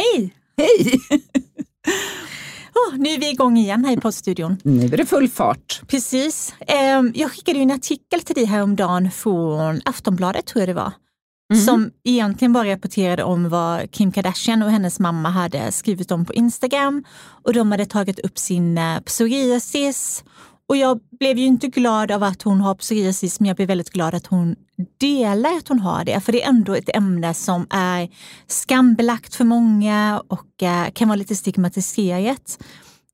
Hej! Hej! Oh, nu är vi igång igen här i poddstudion. Nu är det full fart. Precis. Ehm, jag skickade ju en artikel till dig häromdagen från Aftonbladet, tror jag det var. Mm. Som egentligen bara rapporterade om vad Kim Kardashian och hennes mamma hade skrivit om på Instagram. Och de hade tagit upp sin eh, psoriasis. Och jag blev ju inte glad av att hon har psoriasis, men jag blev väldigt glad att hon delar att hon har det. För det är ändå ett ämne som är skambelagt för många och eh, kan vara lite stigmatiserat.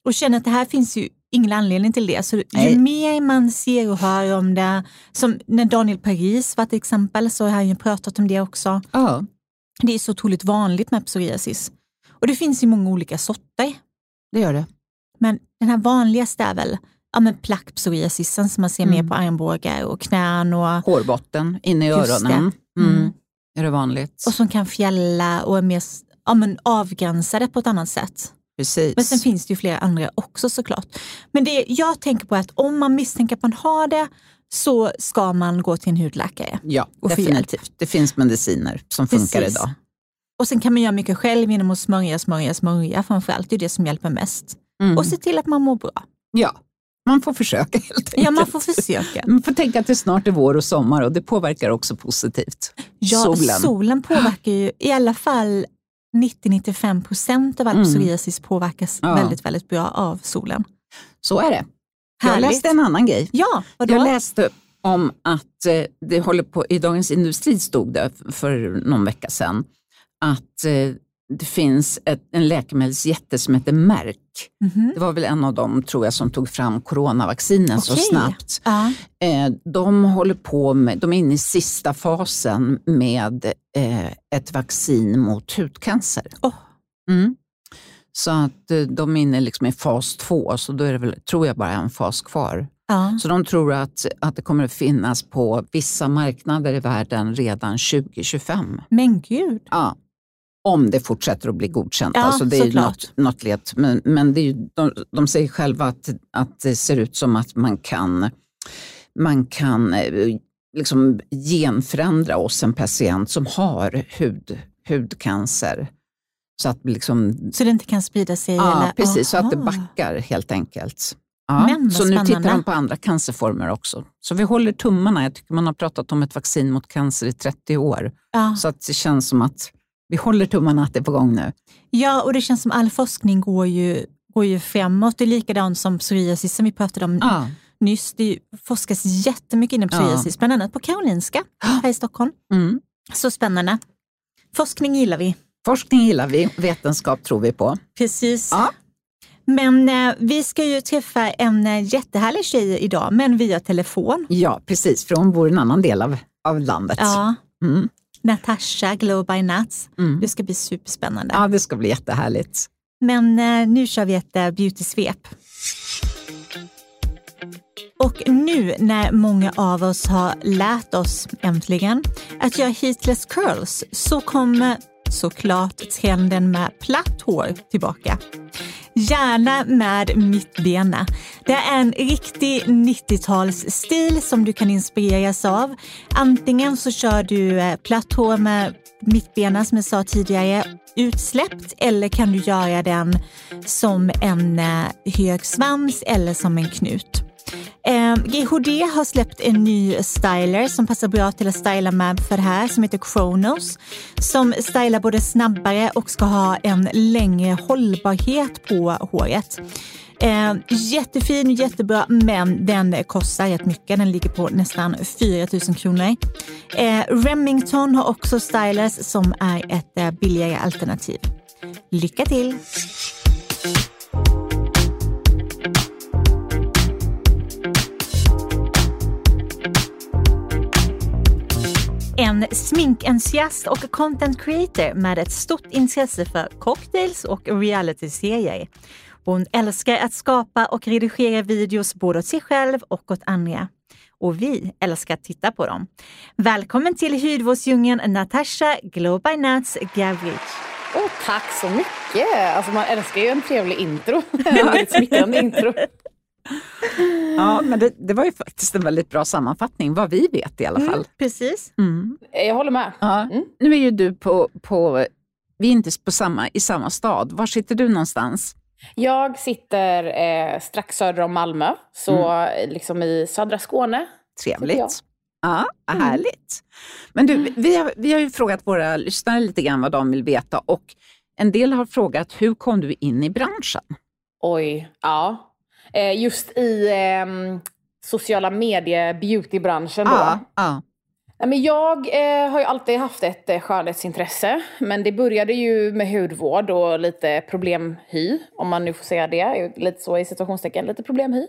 Och känner att det här finns ju ingen anledning till det. Så Nej. ju mer man ser och hör om det, som när Daniel Paris var till exempel, så har han ju pratat om det också. Ja. Det är så otroligt vanligt med psoriasis. Och det finns ju många olika sorter. Det gör det. Men den här vanligaste är väl ja, men plackpsoriasisen som man ser Mm. mer på armbågar och knän och, Hårbotten, inne i Just det. öronen. Mm. Mm. Är det vanligt? och som kan fjälla och är mer ja, men avgränsade på ett annat sätt. Precis. Men sen finns det ju flera andra också såklart. Men det jag tänker på är att om man misstänker att man har det så ska man gå till en hudläkare. ja, definitivt. Det finns mediciner som funkar Precis. idag. Och sen kan man göra mycket själv genom att smörja, smörja, smörja framförallt. Det är det som hjälper mest. Mm. Och se till att man mår bra. Ja, man får försöka helt enkelt. Ja, man får försöka. Man får tänka att det snart är vår och sommar och det påverkar också positivt. Ja, Solen. solen påverkar ju i alla fall 90-95 procent av all Mm. psoriasis påverkas Ja. väldigt, väldigt bra av solen. Så är det. Jag Härligt. läste en annan grej. Ja, vadå? Jag läste om att eh, det håller på, i Dagens Industri stod det för någon vecka sedan, att eh, det finns ett, en läkemedelsjätte som heter Merck. Mhm. Det var väl en av dem, tror jag, som tog fram coronavaccinet så Okej. snabbt. Ja. Eh, de håller på med, de är inne i sista fasen med eh, ett vaccin mot hudcancer. Åh. Mm. Så att eh, de är inne liksom i fas två, så då är det väl, tror jag bara en fas kvar. Ja. Så de tror att, att det kommer att finnas på vissa marknader i världen redan 2025. Men gud. Ja. Om det fortsätter att bli godkänt. Ja, alltså det är något, något let. Men, men det är ju, de, de säger själva att, att det ser ut som att man kan, man kan eh, liksom genförändra oss en patient som har hud, hudcancer. Så att liksom, Så det inte kan sprida sig? ja, eller? precis, så att det Aha. backar helt enkelt. Ja, Men så nu tittar spännande. de på andra cancerformer också. Så vi håller tummarna. Jag tycker man har pratat om ett vaccin mot cancer i 30 år. Ja. Så att det känns som att vi håller tummarna att det är på gång nu. ja, och det känns som all forskning går ju, går ju framåt. Det är likadant som psoriasis som vi pratade om Ja. nyss. Det forskas jättemycket inom Ja. psoriasis, bland annat på Karolinska här i Stockholm. Mm. Så spännande. Forskning gillar vi. Forskning gillar vi, vetenskap tror vi på. Precis. Ja. Men eh, vi ska ju träffa en eh, jättehärlig tjej idag, men via telefon. Ja, precis, för hon bor i en annan del av, av landet. Ja, Mm. Natasha Glow by Nuts. Mm. Det ska bli superspännande. Ja, det ska bli jättehärligt. Men eh, nu kör vi ett eh, beauty-svep. Och nu när många av oss har lärt oss, äntligen, att göra heatless curls så kommer såklart trenden med platt hår tillbaka. Gärna med mittbena. Det är en riktig 90-talsstil som du kan inspireras av. Antingen så kör du eh, platt hår med mittbena som jag sa tidigare utsläppt eller kan du göra den som en eh, hög svans eller som en knut. Eh, GHD har släppt en ny styler som passar bra till att styla med för det här som heter Kronos. Som stylar både snabbare och ska ha en längre hållbarhet på håret. Eh, jättefin, jättebra, men den kostar rätt mycket. Den ligger på nästan 4 000 kronor. Eh, Remington har också stylers som är ett eh, billigare alternativ. Lycka till! En sminkentusiast och content creator med ett stort intresse för cocktails och realityserier. Hon älskar att skapa och redigera videos både åt sig själv och åt andra. Och vi älskar att titta på dem. Välkommen till hudvårdsdjungeln Natasha Glow by Nuts Gavric. Åh, tack så mycket! Alltså man älskar ju en trevlig intro. Väldigt smickrande intro. Ja, men det, det var ju faktiskt en väldigt bra sammanfattning, vad vi vet i alla fall. Precis. Mm. Jag håller med. Ja. Mm. Nu är ju du på, på vi är inte på samma, i samma stad. Var sitter du någonstans? Jag sitter eh, strax söder om Malmö, så mm. liksom i södra Skåne. Trevligt. Ja, mm. härligt. Men du, vi har, vi har ju frågat våra lyssnare lite grann vad de vill veta och en del har frågat, hur kom du in i branschen? Oj, ja. Eh, just i eh, sociala medie beautybranschen då. Ja, ja. Men jag eh, har ju alltid haft ett eh, skönhetsintresse. Men det började ju med hudvård och lite problemhy, om man nu får säga det. Lite så i situationstecken, lite problemhy.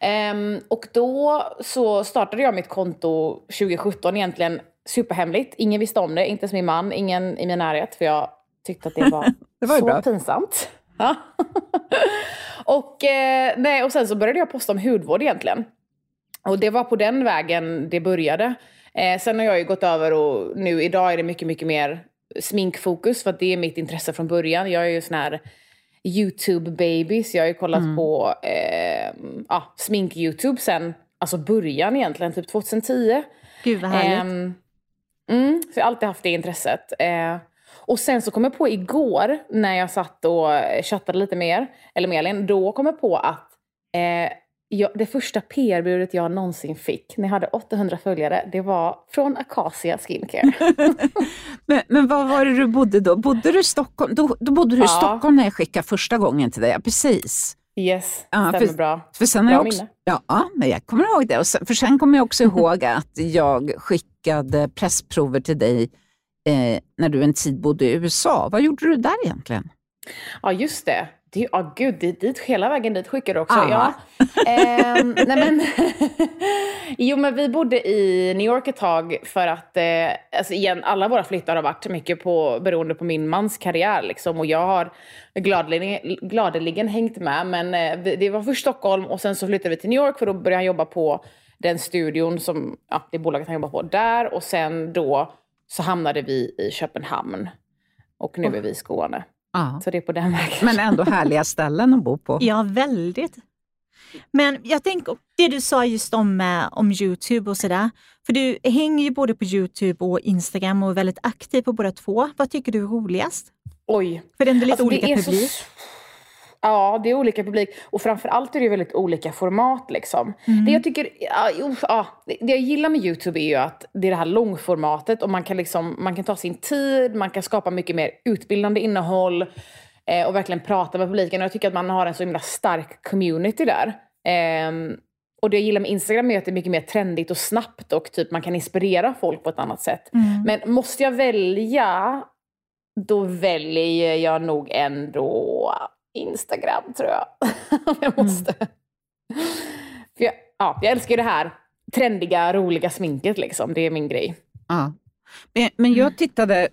Eh, och då så startade jag mitt konto 2017 egentligen superhemligt. Ingen visste om det, inte ens min man, ingen i min närhet. För jag tyckte att det var, det var så bra. pinsamt. och, eh, nej, och sen så började jag posta om hudvård egentligen. Och det var på den vägen det började. Eh, sen har jag ju gått över och nu idag är det mycket, mycket mer sminkfokus för att det är mitt intresse från början. Jag är ju sån här YouTube-baby så jag har ju kollat mm. på eh, ah, smink-YouTube sen, alltså början egentligen, typ 2010. Gud vad härligt. Eh, mm, så jag har alltid haft det intresset. Eh, och sen så kom jag på igår när jag satt och chattade lite mer, eller med Elin, då kom jag på att eh, jag, det första PR-budet jag någonsin fick när jag hade 800 följare, det var från Acacia Skincare. men, men var var det du bodde då? Bodde du i Stockholm? Då, då bodde du i Stockholm när jag skickade första gången till dig, precis. Yes, ja, stämmer för, bra. För sen bra jag också, minne. Ja, men jag kommer ihåg det. Och sen, för sen kommer jag också ihåg att jag skickade pressprover till dig eh, när du en tid bodde i USA. Vad gjorde du där egentligen? Ja, just det. Det, oh, gud, dit, dit, hela vägen dit skickade du också. Ja. eh, nej men, jo, men vi bodde i New York ett tag för att, eh, alltså igen, alla våra flyttar har varit mycket på, beroende på min mans karriär. Liksom, och jag har gladeligen, gladeligen hängt med. Men eh, det var först Stockholm och sen så flyttade vi till New York för då började han jobba på den studion som, ja, det bolaget han jobbar på där. Och sen då så hamnade vi i Köpenhamn. Och nu är vi i Skåne. Ja. Så det är på den vägen. Men ändå härliga ställen att bo på. Ja, väldigt. Men jag tänker, det du sa just om, eh, om Youtube och sådär. För du hänger ju både på Youtube och Instagram och är väldigt aktiv på båda två. Vad tycker du är roligast? Oj. För det är lite alltså, olika publik. Så... Ja, det är olika publik. Och framförallt är det väldigt olika format. Liksom. Mm. Det jag tycker, ja, ja, det jag gillar med YouTube är ju att det är det här långformatet och man kan, liksom, man kan ta sin tid, man kan skapa mycket mer utbildande innehåll eh, och verkligen prata med publiken. Och jag tycker att man har en så himla stark community där. Eh, och det jag gillar med Instagram är att det är mycket mer trendigt och snabbt och typ man kan inspirera folk på ett annat sätt. Mm. Men måste jag välja, då väljer jag nog ändå Instagram tror jag. jag måste. Mm. Jag, ja, jag älskar det här trendiga, roliga sminket. Liksom. Det är min grej. Ja. Men, men jag tittade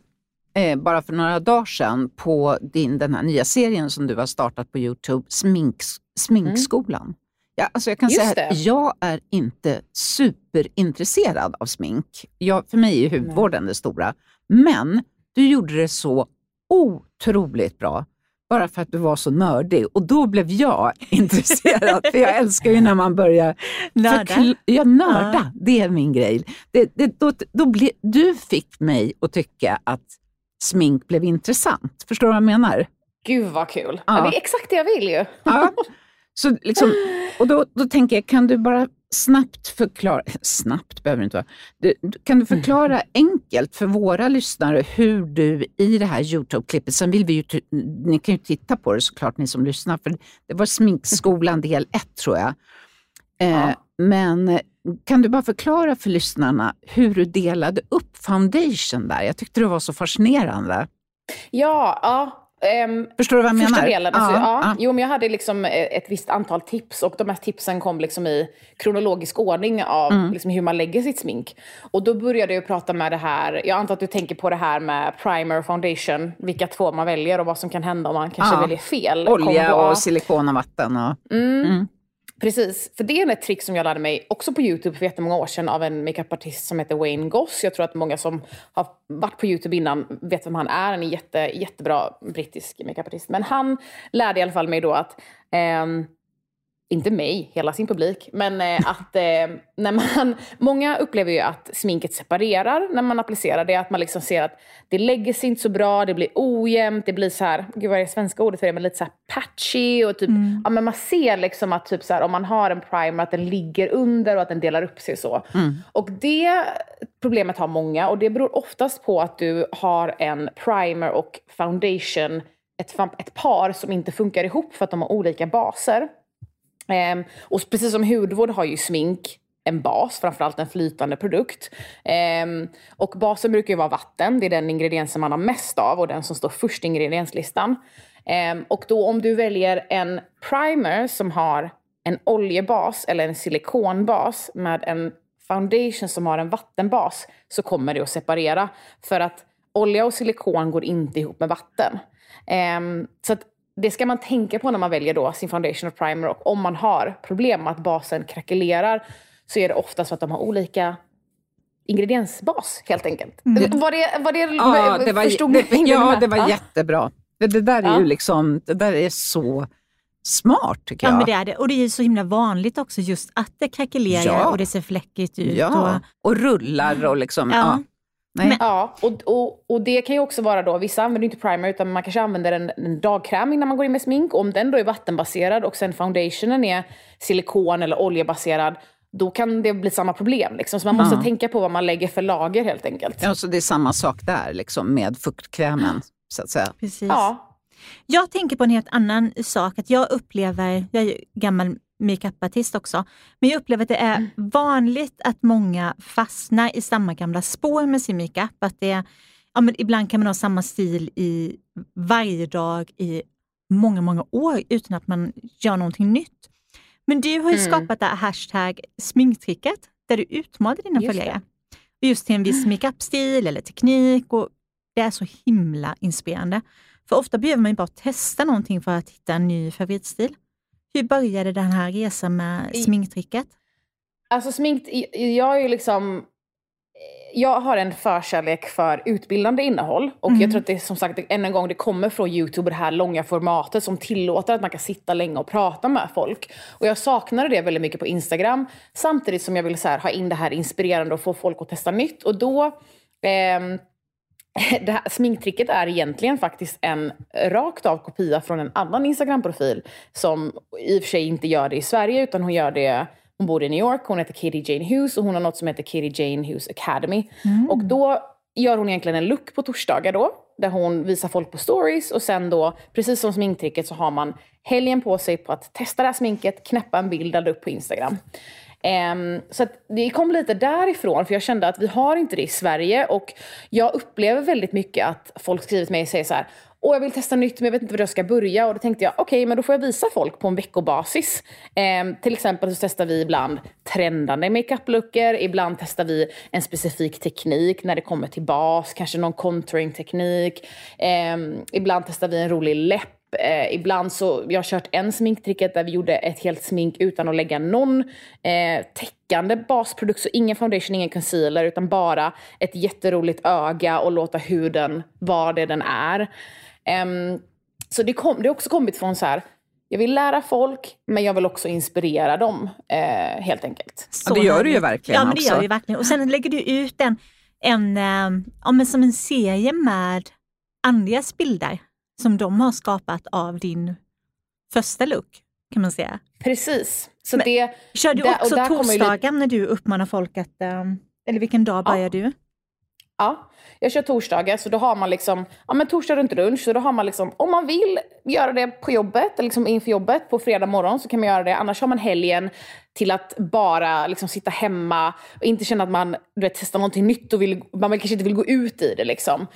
eh, bara för några dagar sedan på din, den här nya serien som du har startat på Youtube, Sminks, Sminkskolan. Mm. Ja, alltså jag kan Just säga att jag är inte superintresserad av smink. Jag, för mig är hudvården det stora. Men du gjorde det så otroligt bra bara för att du var så nördig. Och då blev jag intresserad, för jag älskar ju när man börjar nörda. Ja, nörda, ja. det är min grej. Det, det, då, då ble, du fick mig att tycka att smink blev intressant. Förstår du vad jag menar? Gud vad kul. Ja. ja det är exakt det jag vill ju. Ja. Så liksom, och då, då tänker jag, kan du bara snabbt förklara, snabbt behöver det inte vara, du, kan du förklara enkelt för våra lyssnare hur du i det här Youtube-klippet, sen vill vi ju, ni kan ju titta på det såklart ni som lyssnar, för det var Sminkskolan del 1 tror jag. Eh, ja. Men kan du bara förklara för lyssnarna hur du delade upp foundation där? Jag tyckte det var så fascinerande. Ja, ja Um, Förstår du vad jag första menar? Delen, alltså, ja, ja. Jo, men jag hade liksom eh, ett visst antal tips och de här tipsen kom liksom i kronologisk ordning av mm. liksom hur man lägger sitt smink. Och då började jag prata med det här, jag antar att du tänker på det här med primer och foundation, vilka två man väljer och vad som kan hända om man kanske ja. väljer fel. Olja och silikon och vatten. Och, mm. Mm. Precis, för det är ett trick som jag lärde mig också på YouTube för jättemånga år sedan av en makeupartist som heter Wayne Goss. Jag tror att många som har varit på YouTube innan vet vem han är. En jätte, jättebra brittisk makeupartist. Men han lärde i alla fall mig då att eh, inte mig, hela sin publik, men eh, att eh, när man, många upplever ju att sminket separerar när man applicerar det. Att man liksom ser att det lägger sig inte så bra, det blir ojämnt, det blir så här, gud vad är det svenska ordet för det, men lite så här patchy och typ, mm. ja men man ser liksom att typ så här, om man har en primer att den ligger under och att den delar upp sig så. Mm. Och det problemet har många och det beror oftast på att du har en primer och foundation ett, ett par som inte funkar ihop för att de har olika baser. Eh, och precis som hudvård har ju smink en bas, framförallt en flytande produkt. Eh, och basen brukar ju vara vatten, det är den ingrediensen man har mest av och den som står först i ingredienslistan. Eh, och då om du väljer en primer som har en oljebas eller en silikonbas med en foundation som har en vattenbas så kommer det att separera. För att olja och silikon går inte ihop med vatten. Eh, så att det ska man tänka på när man väljer då sin foundation och primer. Och om man har problem med att basen krackelerar så är det ofta så att de har olika ingrediensbas helt enkelt. Mm. Var det, var det, ja, det var, förstod det, det, Ja, det var ja. jättebra. Det, det där är ja. ju liksom, det där är så smart tycker jag. Ja, men det är det. Och det är så himla vanligt också just att det krackelerar ja. och det ser fläckigt ut. Ja, och, och rullar och liksom. Ja. Nej. Ja, och, och, och det kan ju också vara då, vissa använder inte primer utan man kanske använder en, en dagkräm innan man går in med smink. Om den då är vattenbaserad och sen foundationen är silikon eller oljebaserad, då kan det bli samma problem. Liksom. Så man måste ja. tänka på vad man lägger för lager helt enkelt. Ja, så det är samma sak där liksom, med fuktkrämen, så att säga. Precis. Ja. Jag tänker på en helt annan sak. Att jag upplever, jag är gammal makeupartist också. Men jag upplever att det är mm. vanligt att många fastnar i samma gamla spår med sin makeup. Att det ja, men ibland kan man ha samma stil i varje dag i många, många år utan att man gör någonting nytt. Men du har ju mm. skapat det här hashtag sminktricket där du utmanar dina just följare. Det. Just till en viss makeupstil eller teknik. Och det är så himla inspirerande. För ofta behöver man ju bara testa någonting för att hitta en ny favoritstil. Hur började den här resan med sminktricket? Alltså smink, jag är liksom jag har en förkärlek för utbildande innehåll och mm. jag tror att det som sagt än en gång det kommer från Youtube det här långa formatet som tillåter att man kan sitta länge och prata med folk. Och jag saknade det väldigt mycket på Instagram samtidigt som jag vill så här, ha in det här inspirerande och få folk att testa nytt och då eh, det här sminktricket är egentligen faktiskt en rakt av kopia från en annan Instagram-profil som i och för sig inte gör det i Sverige utan hon gör det hon bor i New York, hon heter Katie Jane Hughes och hon har något som heter Katie Jane Hughes Academy. Mm. Och då gör hon egentligen en look på torsdagar då, där hon visar folk på stories och sen då, precis som sminktricket så har man helgen på sig på att testa det här sminket, knäppa en bild, ladda upp på Instagram. Um, så det kom lite därifrån, för jag kände att vi har inte det i Sverige. Och jag upplever väldigt mycket att folk skriver till mig och säger så här, Åh, jag vill testa nytt men jag vet inte var jag ska börja. Och då tänkte jag, okej, okay, men då får jag visa folk på en veckobasis. Eh, till exempel så testar vi ibland trendande makeup-looker. Ibland testar vi en specifik teknik när det kommer till bas, kanske någon contouring-teknik. Eh, ibland testar vi en rolig läpp Eh, ibland så, jag har kört en sminktricket där vi gjorde ett helt smink utan att lägga någon eh, täckande basprodukt. Så ingen foundation, ingen concealer utan bara ett jätteroligt öga och låta huden vara det den är. Um, så det, kom, det har också kommit från så här, jag vill lära folk, men jag vill också inspirera dem eh, helt enkelt. Så det gör du ju verkligen Ja, men det gör du verkligen. Och sen lägger du ut en, en, eh, ja, men som en serie med andras bilder som de har skapat av din första look, kan man säga. Precis. Så det, kör du också där, torsdagar när du uppmanar folk att, um, eller vilken dag börjar ja. du? Ja, jag kör torsdagar, så då har man liksom, ja men torsdag runt lunch, så då har man liksom, om man vill göra det på jobbet, eller liksom inför jobbet på fredag morgon så kan man göra det. Annars har man helgen till att bara liksom sitta hemma och inte känna att man du vet, testar någonting nytt och vill, man kanske inte vill gå ut i det. Liksom.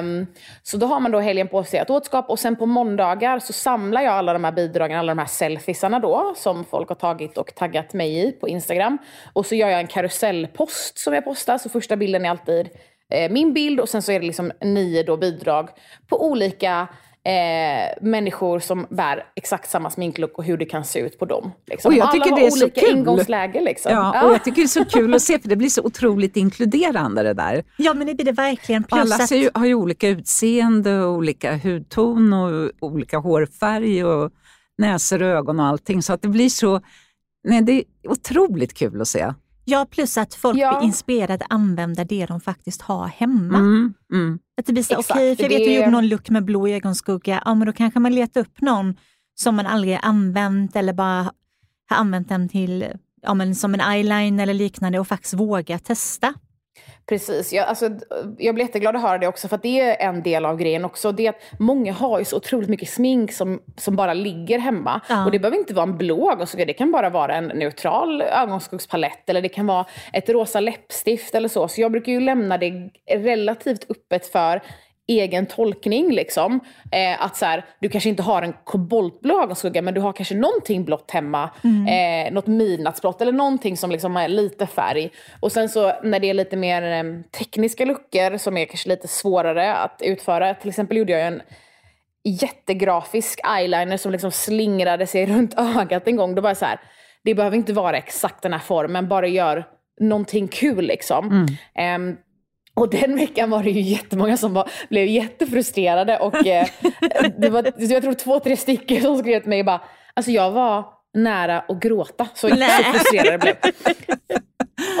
Um, så då har man då helgen på sig att återskapa och sen på måndagar så samlar jag alla de här bidragen, alla de här selfiesarna då som folk har tagit och taggat mig i på Instagram. Och så gör jag en karusellpost som jag postar, så första bilden är alltid eh, min bild och sen så är det liksom nio då bidrag på olika eh, människor som bär exakt samma sminklook och hur det kan se ut på dem. Liksom. Och jag tycker Alla det är har olika kul. ingångsläge. Liksom. Ja, ja, och jag tycker det är så kul att se för det blir så otroligt inkluderande det där. Ja men det blir det verkligen. Plus Alla att... har ju olika utseende, och olika hudton och olika hårfärg. Och näsor och ögon och allting. Så att det blir så, nej det är otroligt kul att se. Ja, plus att folk Ja. blir inspirerade att använda det de faktiskt har hemma. Mm, mm. Att det blir så, okej, för jag vet det- att jag gjorde någon look med blå ögonskugga, ja men då kanske man letar upp någon som man aldrig använt eller bara har använt den till, ja men som en eyeliner eller liknande och faktiskt våga testa. Precis. Jag, alltså, jag blir jätteglad att höra det också, för det är en del av grejen också. Det är att många har ju så otroligt mycket smink som, som bara ligger hemma. Ja. Och det behöver inte vara en blå ögonskugga, det kan bara vara en neutral ögonskuggspalett eller det kan vara ett rosa läppstift eller så. Så jag brukar ju lämna det relativt öppet för egen tolkning. Liksom. Eh, att så här, du kanske inte har en koboltblå ögonskugga men du har kanske någonting blått hemma. Eh, något midnattsblått eller någonting som liksom är lite färg. Och sen så när det är lite mer eh, tekniska luckor som är kanske lite svårare att utföra. Till exempel gjorde jag en jättegrafisk eyeliner som liksom slingrade sig runt ögat en gång. Då var jag så här, det behöver inte vara exakt den här formen, bara gör någonting kul liksom. Ehm, och den veckan var det ju jättemånga som var, blev jättefrustrerade och eh, det var, jag tror två, tre stycken som skrev till mig bara, alltså jag var nära att gråta. Så, så Nej. frustrerade jag blev.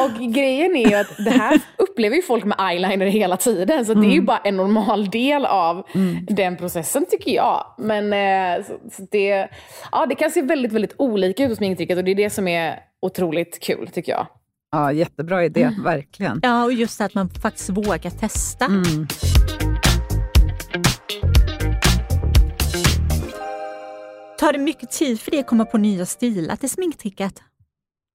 Och grejen är ju att det här upplever ju folk med eyeliner hela tiden. Så det är ju bara en normal del av den processen tycker jag. Men eh, så, så det, ja, det kan se väldigt, väldigt olika ut hos sminktrycket och det är det som är otroligt kul tycker jag. Ja, jättebra idé, verkligen. Ja, och just att man faktiskt vågar testa. Mm. Tar det mycket tid för dig att komma på nya stilar till sminktricket?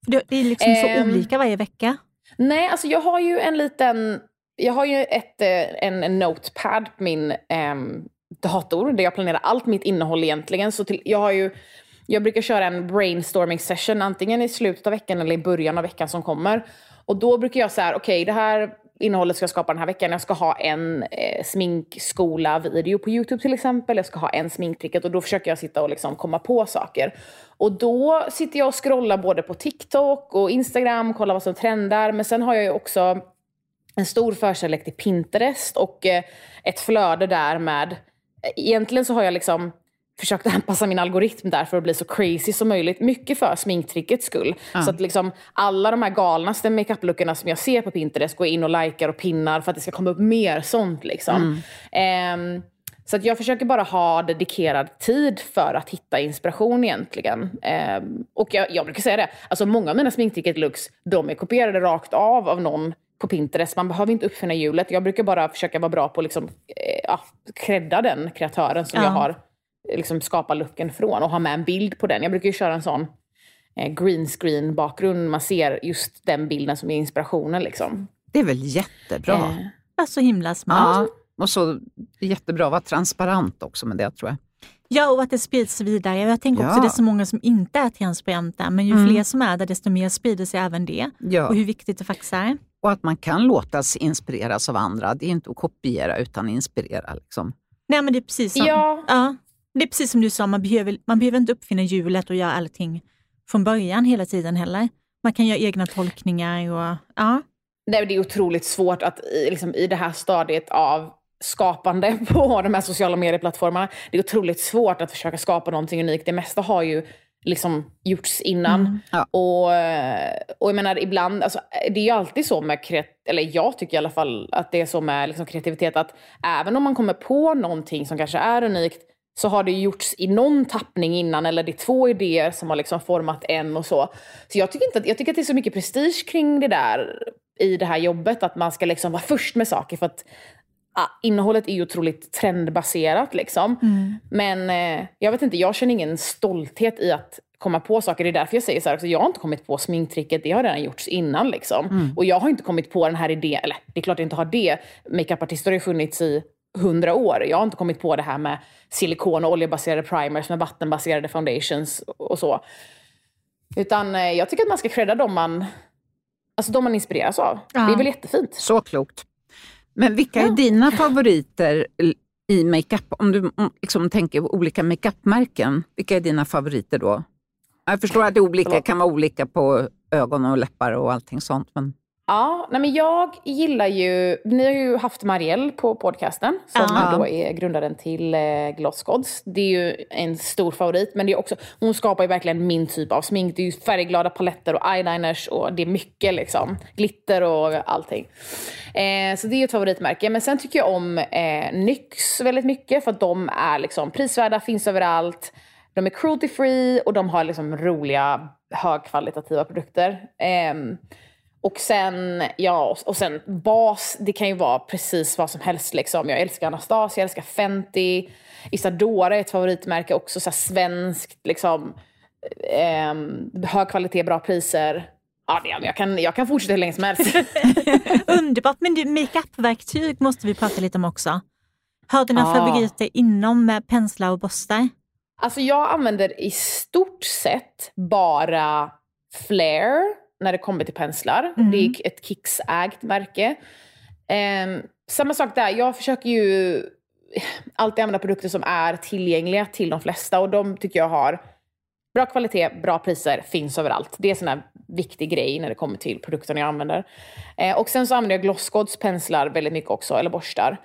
För det, är liksom så Ehm. olika varje vecka. Nej, alltså jag har ju en liten... Jag har ju ett, eh, en, en notepad på min ehm, dator där jag planerar allt mitt innehåll egentligen. Så till, jag har ju... Jag brukar köra en brainstorming session antingen i slutet av veckan eller i början av veckan som kommer. Och då brukar jag säga, okej det här innehållet ska jag skapa den här veckan. Jag ska ha en eh, sminkskola-video på YouTube till exempel. Jag ska ha en sminktricket och då försöker jag sitta och liksom komma på saker. Och då sitter jag och scrollar både på TikTok och Instagram, kollar vad som trendar. Men sen har jag ju också en stor förkärlek till Pinterest och eh, ett flöde där med... Egentligen så har jag liksom försökt anpassa min algoritm där för att bli så crazy som möjligt. Mycket för sminktrickets skull. Så att liksom alla de här galnaste makeup-lookarna som jag ser på Pinterest går in och likar och pinnar för att det ska komma upp mer sånt. Liksom. Ehm, så att jag försöker bara ha dedikerad tid för att hitta inspiration egentligen. Ehm, och jag, jag brukar säga det, alltså många av mina sminktricket-looks, de är kopierade rakt av av någon på Pinterest. Man behöver inte uppfinna hjulet. Jag brukar bara försöka vara bra på att liksom, eh, ja, credda den kreatören som Ja. jag har liksom, skapat looken från och ha med en bild på den. Jag brukar ju köra en sån eh, green screen bakgrund. Man ser just den bilden som är inspirationen. Liksom. Det är väl jättebra? Eh, Var så himla smart. ja. Och så jättebra att vara transparent också med det tror jag. Ja, och att det sprids vidare. Jag tänker också Ja. det är så många som inte är transparenta, men ju Mm. fler som är det, desto mer sprider sig även det. Ja. Och hur viktigt det faktiskt är. Och att man kan låta sig inspireras av andra. Det är inte att kopiera utan inspirera. Liksom. Nej, men det är precis som, Ja. ja, det är precis som du sa, man behöver, man behöver inte uppfinna hjulet och göra allting från början hela tiden heller. Man kan göra egna tolkningar och ja. Nej, det är otroligt svårt att i, liksom, i det här stadiet av skapande på de här sociala medieplattformarna. Det är otroligt svårt att försöka skapa någonting unikt. Det mesta har ju liksom gjorts innan. Mm. Ja. Och, och jag menar ibland, alltså, det är ju alltid så med kreat- eller jag tycker i alla fall att det är så med liksom, kreativitet att även om man kommer på någonting som kanske är unikt så har det gjorts i någon tappning innan eller det är två idéer som har liksom format en och så. Så jag tycker, inte att, jag tycker att det är så mycket prestige kring det där i det här jobbet att man ska liksom vara först med saker för att ah, innehållet är ju otroligt trendbaserat liksom. Men eh, jag vet inte, jag känner ingen stolthet i att komma på saker. Det är därför jag säger så här också, jag har inte kommit på sminktricket, det har redan gjorts innan liksom. Och jag har inte kommit på den här idén, eller det är klart jag inte har det. Makeupartister har ju funnits i hundra år. Jag har inte kommit på det här med silikon och oljebaserade primers med vattenbaserade foundations och så. Utan eh, jag tycker att man ska credda dem man, alltså de man inspireras av. Ja. Det är väl jättefint. Så klokt. Men vilka är Ja. dina favoriter i makeup? Om du om, liksom, tänker olika makeupmärken, vilka är dina favoriter då? Jag förstår att det olika, kan vara olika på ögon och läppar och allting sånt. Men... Ja, nej men jag gillar ju, ni har ju haft Marielle på podcasten som Ja. då är grundaren till eh, Gloss Gods. Det är ju en stor favorit men det är också, hon skapar ju verkligen min typ av smink. Det är ju färgglada paletter och eyeliners och det är mycket liksom. Glitter och allting. Eh, så det är ju ett favoritmärke. Men sen tycker jag om eh, NYX väldigt mycket för att de är liksom prisvärda, finns överallt. De är cruelty free och de har liksom roliga högkvalitativa produkter. Ehm, och sen, ja, och sen bas, det kan ju vara precis vad som helst. Liksom. Jag älskar Anastasia, jag älskar Fenty. Isadora är ett favoritmärke också, så svenskt. Liksom, ehm, hög kvalitet, bra priser. Ja, det, jag, kan, jag kan fortsätta hur länge som helst. Underbart. Men makeup-verktyg måste vi prata lite om också. Har du några Ja. favoriter inom eh, penslar och borstar? Alltså jag använder i stort sett bara Flair när det kommer till penslar. Mm. Det är ett Kicks-ägt märke. Ehm, samma sak där, jag försöker ju alltid använda produkter som är tillgängliga till de flesta och de tycker jag har bra kvalitet, bra priser, finns överallt. Det är en sån här viktig grej när det kommer till produkterna jag använder. Eh, och sen så använder jag Glossgods penslar väldigt mycket också, eller borstar.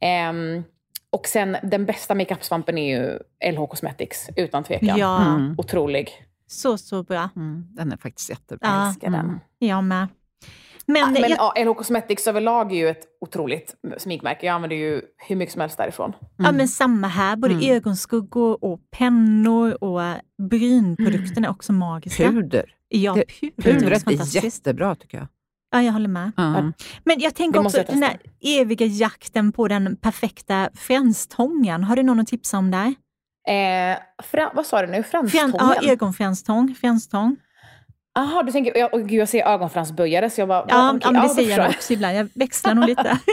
Ehm, och sen den bästa makeup-svampen är ju LH Cosmetics, utan tvekan. Ja, Mm. Otrolig. Så så bra. Mm, den är faktiskt jättebra. Ja. Älskar den. Mm. Jag med. Men, Ah, men jag, ja, LH Cosmetics överlag är ju ett otroligt sminkmärke. Jag använder ju hur mycket som helst därifrån. ja, men samma här. Både Mm. ögonskuggor och pennor och brynprodukterna är också magiska. Puder. Ja, Det- puder Pudret är jättebra tycker jag. Ja, jag håller med. Ja. Men jag tänker också jag den där eviga jakten på den perfekta fränstången. Har du någon att tipsa om där? Eh, vad sa du nu? Franstången? ja, ögonfränstång. Fränstång. Jaha, du tänker... Jag, oh, gud, jag ser ögonfransböjare så jag bara... Ja, okej, ja, men det då säger jag också ibland. Jag växlar nog lite.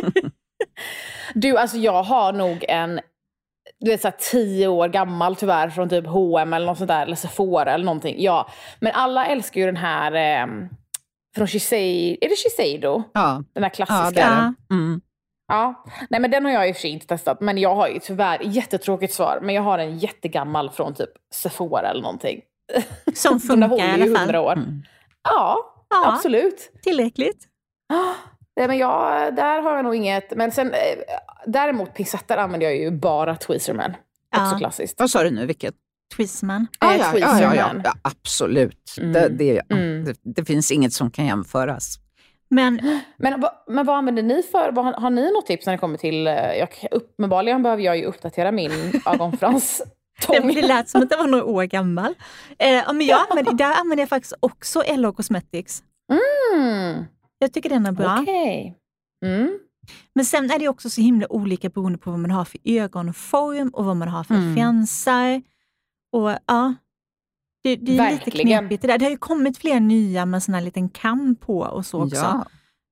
Du, alltså jag har nog en du vet, så här, tio år gammal tyvärr från typ H&M eller något sånt där, eller Sephora eller någonting. Ja. Men alla älskar ju den här eh, från Shiseido. Är det Shiseido? Ja, Den ja klassiska? det är Ja. det. Mm. Ja. Nej men den har jag i och för sig inte testat. Men jag har ju tyvärr, jättetråkigt svar, men jag har en jättegammal från typ Sephora eller någonting. Som funkar i alla fall. år. Mm. Ja, Ja, absolut. tillräckligt. Nej, men jag, där har jag nog inget. Men sen, eh, däremot pincetter använder jag ju bara Tweezerman. Också Ja. klassiskt. Vad sa du nu, vilket? Twistman. Ah, ja, ja, ja, Tweezerman. ja, absolut. Mm. Det, det, ja, Mm. det, det finns inget som kan jämföras. Men Men, vad- men vad använder ni för? Vad, har ni något tips när det kommer till... eh, Jag, uppenbarligen behöver jag ju uppdatera min ögonfrans. det, det lät som att det var några år gammal. Eh, ja, men jag använder, där använder jag faktiskt också LH Cosmetics. Mm, Jag tycker den är bra. Okej. Mm. Men sen är det också så himla olika beroende på vad man har för ögonform och vad man har för Mm. fransar. Och ja, det, det är lite Verkligen. knepigt det där. Det har ju kommit fler nya med sån här liten kam på och så också. Ja.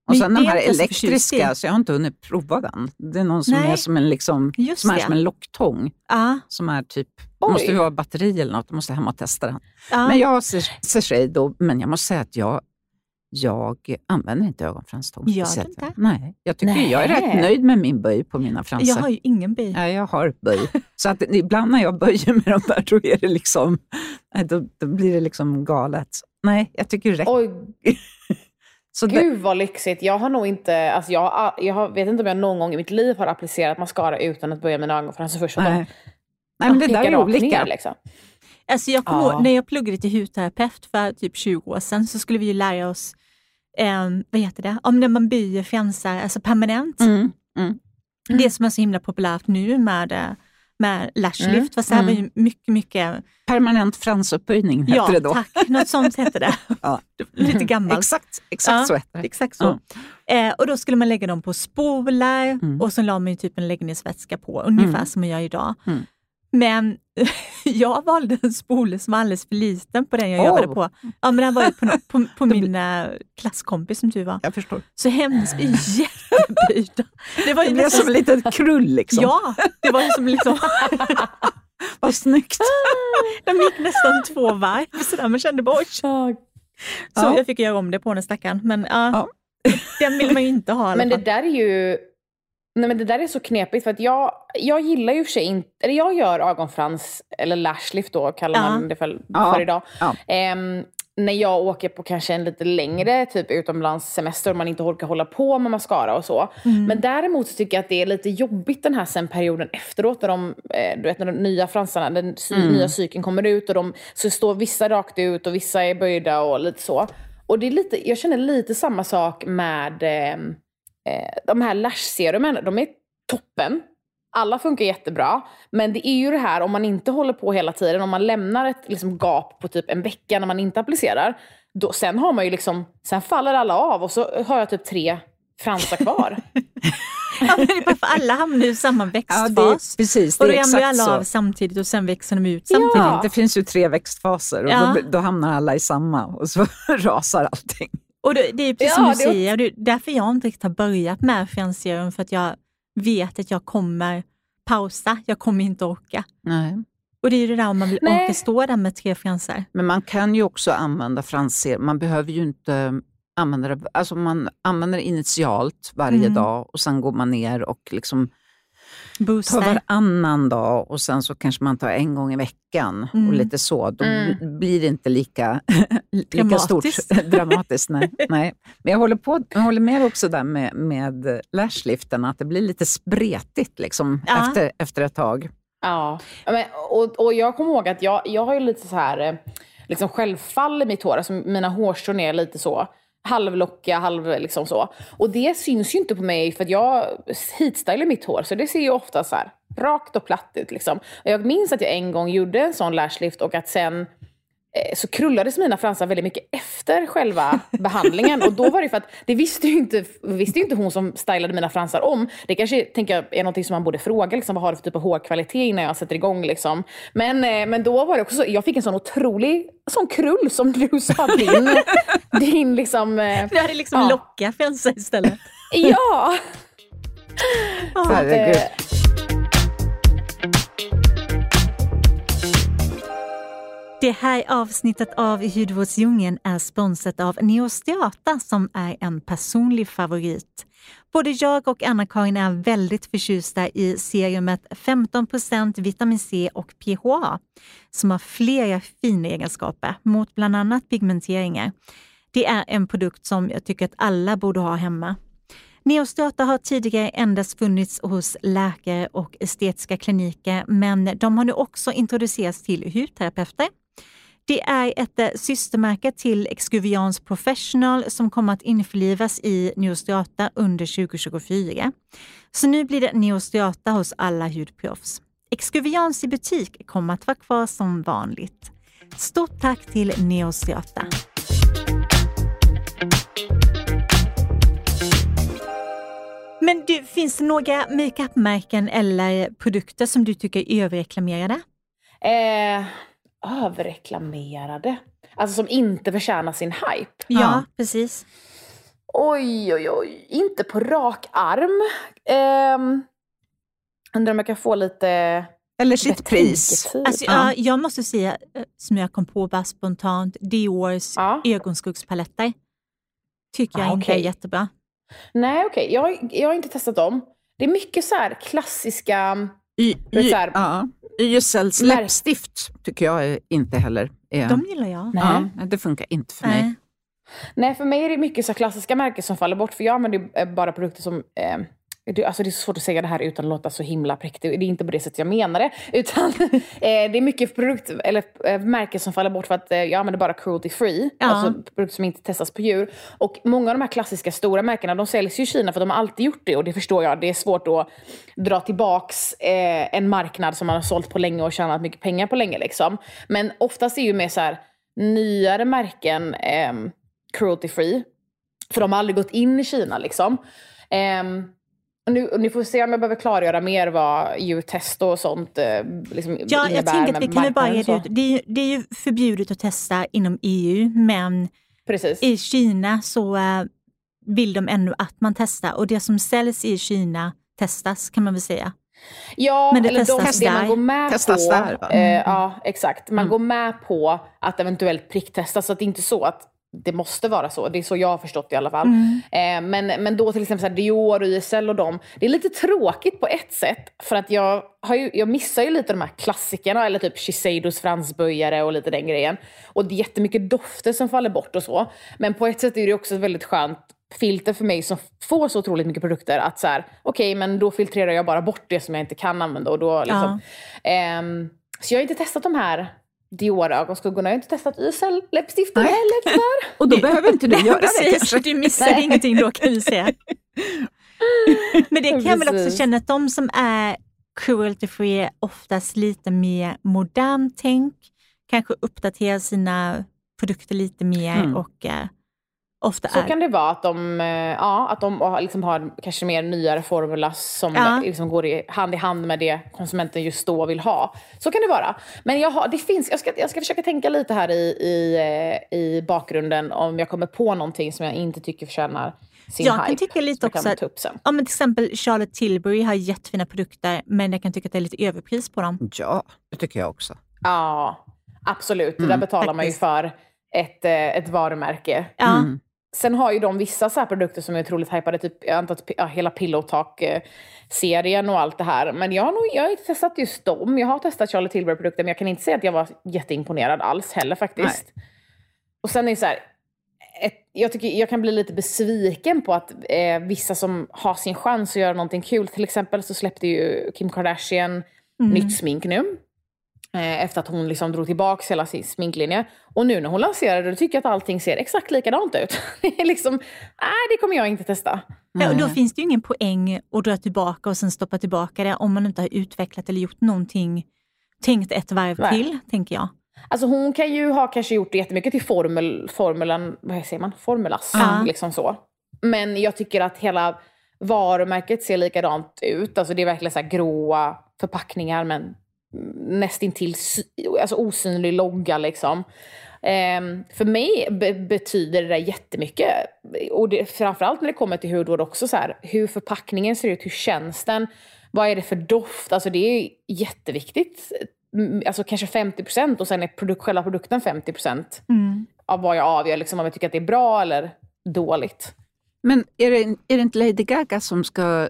Och sen den är här elektriska, så jag har inte hunnit prova den. Det är någon som Nej. är som en, liksom, Just som är som en locktång. Ja, Som är typ, Oj. måste ju vara batteri eller något, jag måste hem och testa den. ja. Men jag har Shiseido, men jag måste säga att jag, jag använder inte ögonfranstång. Gör du inte? Nej, jag, tycker, jag är Nej. rätt nöjd med min böj på mina fransar. jag har ju ingen bi. Ja, jag har böj. Så att ibland när jag böjer med de där, då, är det liksom, nej, då, då blir det liksom galet. Nej, jag tycker det räcker. Oj, Så det, gud vad lyxigt. Jag har nog inte... Alltså jag, jag vet inte om jag någon gång i mitt liv har applicerat mascara utan att börja mina ögonfransar först. de nej. nej, men det där är olika. ner, liksom. Alltså jag kommer Ja. ihåg, när jag pluggade till hudterapeut för typ 20 år sedan så skulle vi ju lära oss, eh, vad heter det, om när man böjer fransar, alltså permanent. Mm, mm. Det som är så himla populärt nu med, med lash Mm. Fast det här var ju mycket, mycket, Permanent fransupphöjning heter ja det då. tack, något sånt hette det. Ja. Lite gammalt. Exakt, exakt Ja, så heter det. Exakt så. Eh, och då skulle man lägga dem på spolar Mm. och så la man ju typ en läggningsvätska på, ungefär Mm. som man gör idag. Mm. Men jag valde en spole som var alldeles för liten på den jag Oh. jobbade på. Ja, men den var ju på, på, på min eh, klasskompis som tur var. Jag förstår. Så hennes är jätteböjda. Det var ju Det blev nästan, som en liten krull liksom. Ja, det var ju som liksom, Vad snyggt. de gick nästan två varv. Så där, man kände bara oj. Så Ja. jag fick göra om det på den stackaren. Men ja, Ja. den vill man ju inte ha Men det där är ju... Nej men det där är så knepigt för att jag, jag gillar ju för sig inte... Eller jag gör ögonfrans, eller lashlift då kallar Ja. man det för, för idag. Ja. Ehm, när jag åker på kanske en lite längre typ utomlandssemester och man inte orkar hålla på med mascara och så. Mm. Men däremot så tycker jag att det är lite jobbigt den här sen perioden efteråt när de, eh, du vet när de nya fransarna, den mm. nya cykeln kommer ut och de, så står vissa rakt ut och vissa är böjda och lite så. Och det är lite, jag känner lite samma sak med eh de här lash-serumen. De är toppen. Alla funkar jättebra. Men det är ju det här om man inte håller på hela tiden, om man lämnar ett liksom, gap på typ en vecka när man inte applicerar. Då, sen har man ju liksom, sen faller alla av och så har jag typ tre fransar kvar. ja, men det är alla hamnar i samma växtfas. Ja, det, precis, det och då ramlar alla så. av samtidigt och sen växer de ut samtidigt. Ja. Det finns ju tre växtfaser och ja. då, då, hamnar alla i samma och så rasar allting. Och det, det är precis ja, som du säger, det är därför jag inte riktigt har börjat med fransserum för att jag vet att jag kommer pausa, jag kommer inte orka. Nej. Och det är ju det där om man vill Nej. orka stå där med tre fransar. Men man kan ju också använda franser, man behöver ju inte använda det, alltså man använder det initialt varje mm. dag och sen går man ner och liksom Boostar. tar varannan dag och sen så kanske man tar en gång i veckan mm. och lite så. Då mm. blir det inte lika, lika stort dramatiskt. Nej. nej. Men jag håller, på, jag håller med också där med, med lashliften, att det blir lite spretigt liksom, ja. efter, efter ett tag. Ja, men, och, och jag kommer ihåg att jag, jag har ju lite så här eh, liksom självfall i mitt hår. Alltså mina hårstrån är lite så halvlockiga, halv liksom så. Och det syns ju inte på mig för att jag heatstylar mitt hår så det ser ju ofta så här rakt och platt ut liksom. Och jag minns att jag en gång gjorde en sån lashlift och att sen så krullades mina fransar väldigt mycket efter själva behandlingen. Och då var det för att det visste ju inte, visste ju inte hon som stylade mina fransar om. Det kanske tänker jag, är något som man borde fråga, liksom, vad har du för typ av hårkvalitet innan jag sätter igång. Liksom. Men, eh, men då var det också så, jag fick en sån otrolig sån krull som du sa, din, din liksom... Eh, du hade liksom ja. locka fransar istället. ja! Herregud. Det här avsnittet av Hudvårdsdjungeln är sponsrat av Neosteata som är en personlig favorit. Både jag och Anna-Karin är väldigt förtjusta i serumet 15% vitamin C och PHA som har flera fina egenskaper mot bland annat pigmenteringar. Det är en produkt som jag tycker att alla borde ha hemma. Neostrata har tidigare endast funnits hos läkare och estetiska kliniker men de har nu också introducerats till hudterapeuter det är ett eh, systermärke till Excuvians Professional som kommer att införlivas i Neostrata under 2024. Så nu blir det Neostrata hos alla hudproffs. Excuvians i butik kommer att vara kvar som vanligt. Stort tack till Neostrata. Men du, finns det några makeupmärken eller produkter som du tycker är överreklamerade? Eh överreklamerade. Alltså som inte förtjänar sin hype. Ja, ja. precis. Oj, oj, oj. Inte på rak arm. Um, undrar om jag kan få lite... Eller sitt pris. Alltså, ja. jag måste säga, eh, som jag kom på bara spontant, Diors ja. ögonskuggspaletter. Tycker jag ah, inte är jättebra. Nej, okej. Okay. Jag, jag har inte testat dem. Det är mycket så klassiska... I, i, så här, ja. YSLs läppstift tycker jag inte heller är... De gillar jag. Nej. Ja, det funkar inte för Nej. mig. Nej, för mig är det mycket så klassiska märken som faller bort. För jag använder eh, bara produkter som eh, det, alltså det är så svårt att säga det här utan att låta så himla präktigt. Det är inte på det sättet jag menar det. Utan eh, det är mycket produkt, eller eh, märken som faller bort för att eh, jag använder bara cruelty free. Ja. Alltså produkter som inte testas på djur. Och många av de här klassiska stora märkena de säljs ju i Kina för de har alltid gjort det. Och det förstår jag. Det är svårt att dra tillbaks en marknad som man har sålt på länge och tjänat mycket pengar på länge. Liksom. Men oftast är ju mer så här, nyare märken eh, cruelty free. För de har aldrig gått in i Kina liksom. Um, nu, ni får se om jag behöver klargöra mer vad djurtest och sånt eh, liksom Ja, jag tänker att vi kan bara ge ut. Det är, det är ju förbjudet att testa inom EU, men Precis. i Kina så uh, vill de ännu att man testar och det som säljs i Kina testas kan man väl säga. Ja, men det eller testas de, det man går med testas på. Där, eh, ja, exakt. Man mm. går med på att eventuellt pricktesta så att det är inte så att det måste vara så. Det är så jag har förstått det i alla fall. Mm. Eh, men, men då till exempel så Dior och YSL och dem. Det är lite tråkigt på ett sätt. För att jag, har ju, jag missar ju lite de här klassikerna. Eller typ Shiseidos fransböjare och lite den grejen. Och det är jättemycket dofter som faller bort och så. Men på ett sätt är det också väldigt skönt filter för mig som får så otroligt mycket produkter. Att så här, okej okay, men då filtrerar jag bara bort det som jag inte kan använda. Och då, liksom, ja. ehm, så jag har inte testat de här Dior-ögonskuggorna. Jag har inte testat YSL läppstiften heller tyvärr. Och då behöver inte du göra det kanske. Du missar Nej. ingenting då kan vi säga. Men det kan jag väl också känna att de som är cruelty free är oftast lite mer modernt tänk. Kanske uppdaterar sina produkter lite mer mm. och uh, ofta så är. kan det vara, att de, eh, ja, att de liksom har kanske mer nyare formula som ja. liksom går i, hand i hand med det konsumenten just då vill ha. Så kan det vara. Men jag, har, det finns, jag, ska, jag ska försöka tänka lite här i, i, eh, i bakgrunden om jag kommer på någonting som jag inte tycker förtjänar sin jag hype. Kan tycka lite också att, ja, men till exempel Charlotte Tilbury har jättefina produkter men jag kan tycka att det är lite överpris på dem. Ja, det tycker jag också. Ja, absolut. Mm. Det där betalar Faktiskt. man ju för ett, eh, ett varumärke. Ja. Mm. Sen har ju de vissa så produkter som är otroligt hypade, typ jag antar att ja, hela Pillowtalk-serien och allt det här. Men jag har, nog, jag har inte testat just dem. Jag har testat Charlotte Tilbury-produkter, men jag kan inte säga att jag var jätteimponerad alls heller faktiskt. Nej. Och sen är det så här, ett, jag, tycker, jag kan bli lite besviken på att eh, vissa som har sin chans att göra någonting kul, till exempel så släppte ju Kim Kardashian mm. nytt smink nu. Eh, efter att hon liksom drog tillbaka hela sin sminklinje. Och nu när hon lanserade det tycker jag att allting ser exakt likadant ut. det är liksom, nej det kommer jag inte testa. Ja, och då finns det ju ingen poäng att dra tillbaka och sen stoppa tillbaka det om man inte har utvecklat eller gjort någonting, tänkt ett varv nej. till, tänker jag. Alltså hon kan ju ha kanske gjort jättemycket till formel, formulan, vad säger man, formulas. Ja. Liksom så. Men jag tycker att hela varumärket ser likadant ut. Alltså det är verkligen så gråa förpackningar men nästintill alltså osynlig logga. Liksom. Um, för mig be betyder det där jättemycket. Och det, framförallt när det kommer till hudvård också. Så här, hur förpackningen ser ut, hur känns den? Vad är det för doft? Alltså det är jätteviktigt. Alltså kanske 50 procent och sen är produk själva produkten 50 procent mm. av vad jag avgör. Liksom, om jag tycker att det är bra eller dåligt. Men är det, är det inte Lady Gaga som ska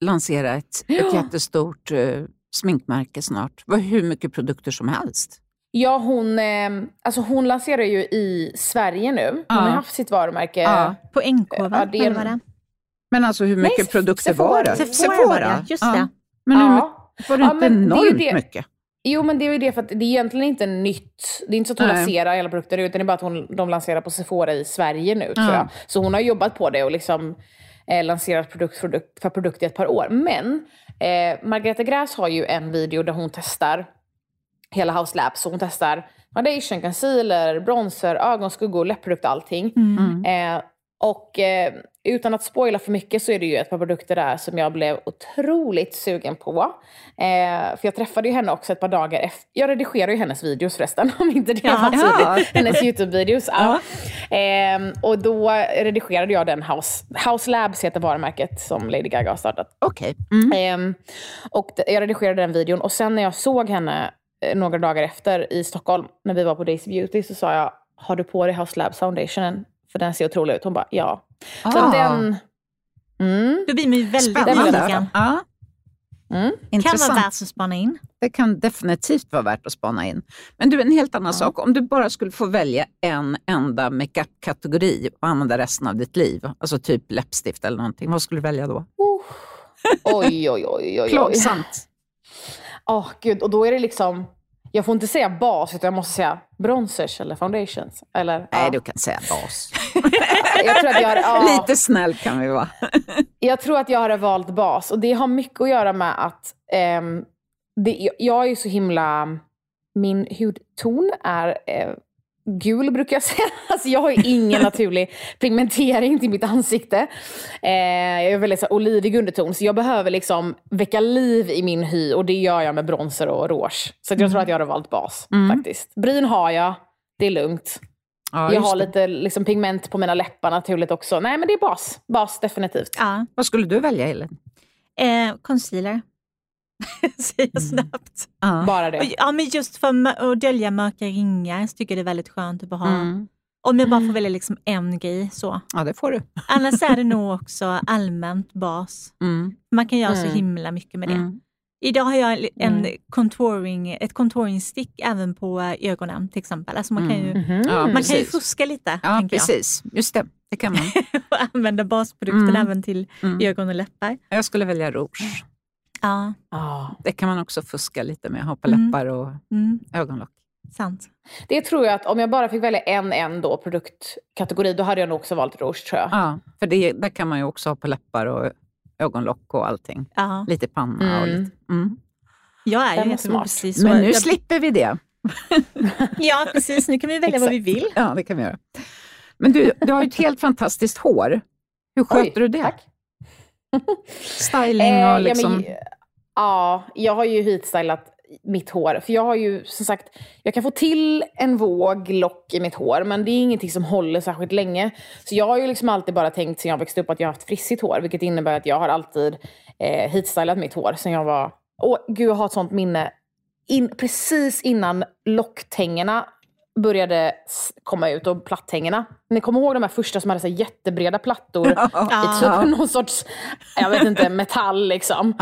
lansera ett, ja. ett jättestort uh, sminkmärke snart. Hur mycket produkter som helst. Ja, hon, eh, alltså hon lanserar ju i Sverige nu. Hon ja. har haft sitt varumärke. Ja. På NK, va? Ja, det, var det? Men alltså hur mycket Nej, produkter Sephora. var det? Sephora, Sephora. Just det. Men hur mycket, var det inte enormt det det. mycket? Jo, men det är ju det för att det är egentligen inte nytt. Det är inte så att hon Nej. lanserar hela produkter, utan det är bara att hon, de lanserar på Sephora i Sverige nu, tror jag. Så hon har jobbat på det och liksom eh, lanserat produkt, produkt för produkt i ett par år. Men Eh, Margareta Gräs har ju en video där hon testar hela House Labs. Så hon testar foundation, concealer, bronzer, ögonskuggor, läppprodukt, allting. Mm. Eh, och eh, utan att spoila för mycket så är det ju ett par produkter där som jag blev otroligt sugen på. Eh, för jag träffade ju henne också ett par dagar efter. Jag redigerar ju hennes videos förresten, om inte det var tydligt. Hennes YouTube-videos. Ja. Eh, och då redigerade jag den House, House Labs heter varumärket som Lady Gaga har startat. Okej. Okay. Mm. Eh, och jag redigerade den videon och sen när jag såg henne eh, några dagar efter i Stockholm, när vi var på Daisy Beauty, så sa jag, har du på dig House Labs foundationen? För den ser otrolig ut. Hon bara, ja. Ah. Så den... Mm. Då blir man ju väldigt nyfiken. Ja. Mm. Kan vara värt att spana in. Det kan definitivt vara värt att spana in. Men du, en helt annan ja. sak. Om du bara skulle få välja en enda makeup-kategori och använda resten av ditt liv, alltså typ läppstift eller någonting, vad skulle du välja då? Uh. Oj, oj, oj. oj, oj. Plågsamt. Åh, oh, gud. Och då är det liksom jag får inte säga bas, utan jag måste säga bronzers eller foundations. Eller, Nej, ja. du kan säga bas. jag tror att jag har, ja. Lite snäll kan vi vara. jag tror att jag har valt bas. Och det har mycket att göra med att um, det, jag är så himla... Min hudton är eh, gul brukar jag säga. Alltså jag har ingen naturlig pigmentering till mitt ansikte. Eh, jag är väldigt så olivig underton, så jag behöver liksom väcka liv i min hy och det gör jag med bronzer och rouge. Så jag mm. tror att jag har valt bas mm. faktiskt. Bryn har jag, det är lugnt. Ja, jag har lite liksom, pigment på mina läppar naturligt också. Nej men det är bas, bas definitivt. Ja. Vad skulle du välja Elin? Eh, concealer. Säger jag mm. snabbt. Mm. Bara det? Ja, men just för att dölja mörka ringar så tycker jag det är väldigt skönt att ha. Mm. Om jag bara får välja liksom en grej så. Ja, det får du. Annars är det nog också allmänt bas. Mm. Man kan göra Mm. så himla mycket med det. Mm. Idag har jag en Mm. contouring, ett contouringstick även på ögonen till exempel. Alltså man, kan ju, Mhm. Ja, man kan ju precis. fuska lite, Ja, precis. Just det, det kan man. jag. Och använda basprodukten Mm. även till Mm. ögon och läppar. Jag skulle välja rouge. Ja, Ah. Det kan man också fuska lite med, ha på Mm. läppar och mm, ögonlock. sant. Det tror jag att om jag bara fick välja en, en då, produktkategori, då hade jag nog också valt rouge tror jag. Ja, för det, där kan man ju också ha på läppar och ögonlock och allting. Ja. Lite panna och Mm. lite. Mm. Jag är Den ju smart. precis så. Men nu jag, slipper vi det. Ja, precis. Nu kan vi välja vad vi vill. Ja, det kan vi göra. Men du, du har ju ett helt fantastiskt hår. Hur sköter du det? Tack. Styling Eh, och liksom... ja, men, ja, jag har ju heatstylat mitt hår. För jag har ju som sagt, jag kan få till en våg lock i mitt hår, men det är ingenting som håller särskilt länge. Så jag har ju liksom alltid bara tänkt sen jag växte upp att jag har haft frissigt hår, vilket innebär att jag har alltid eh, heatstylat mitt hår sen jag var... Åh, gud, jag har ett sånt minne. In, precis innan locktängerna började komma ut och plattängerna. Ni kommer ihåg de här första som hade så här jättebreda plattor i typ någon sorts, jag vet inte, metall liksom.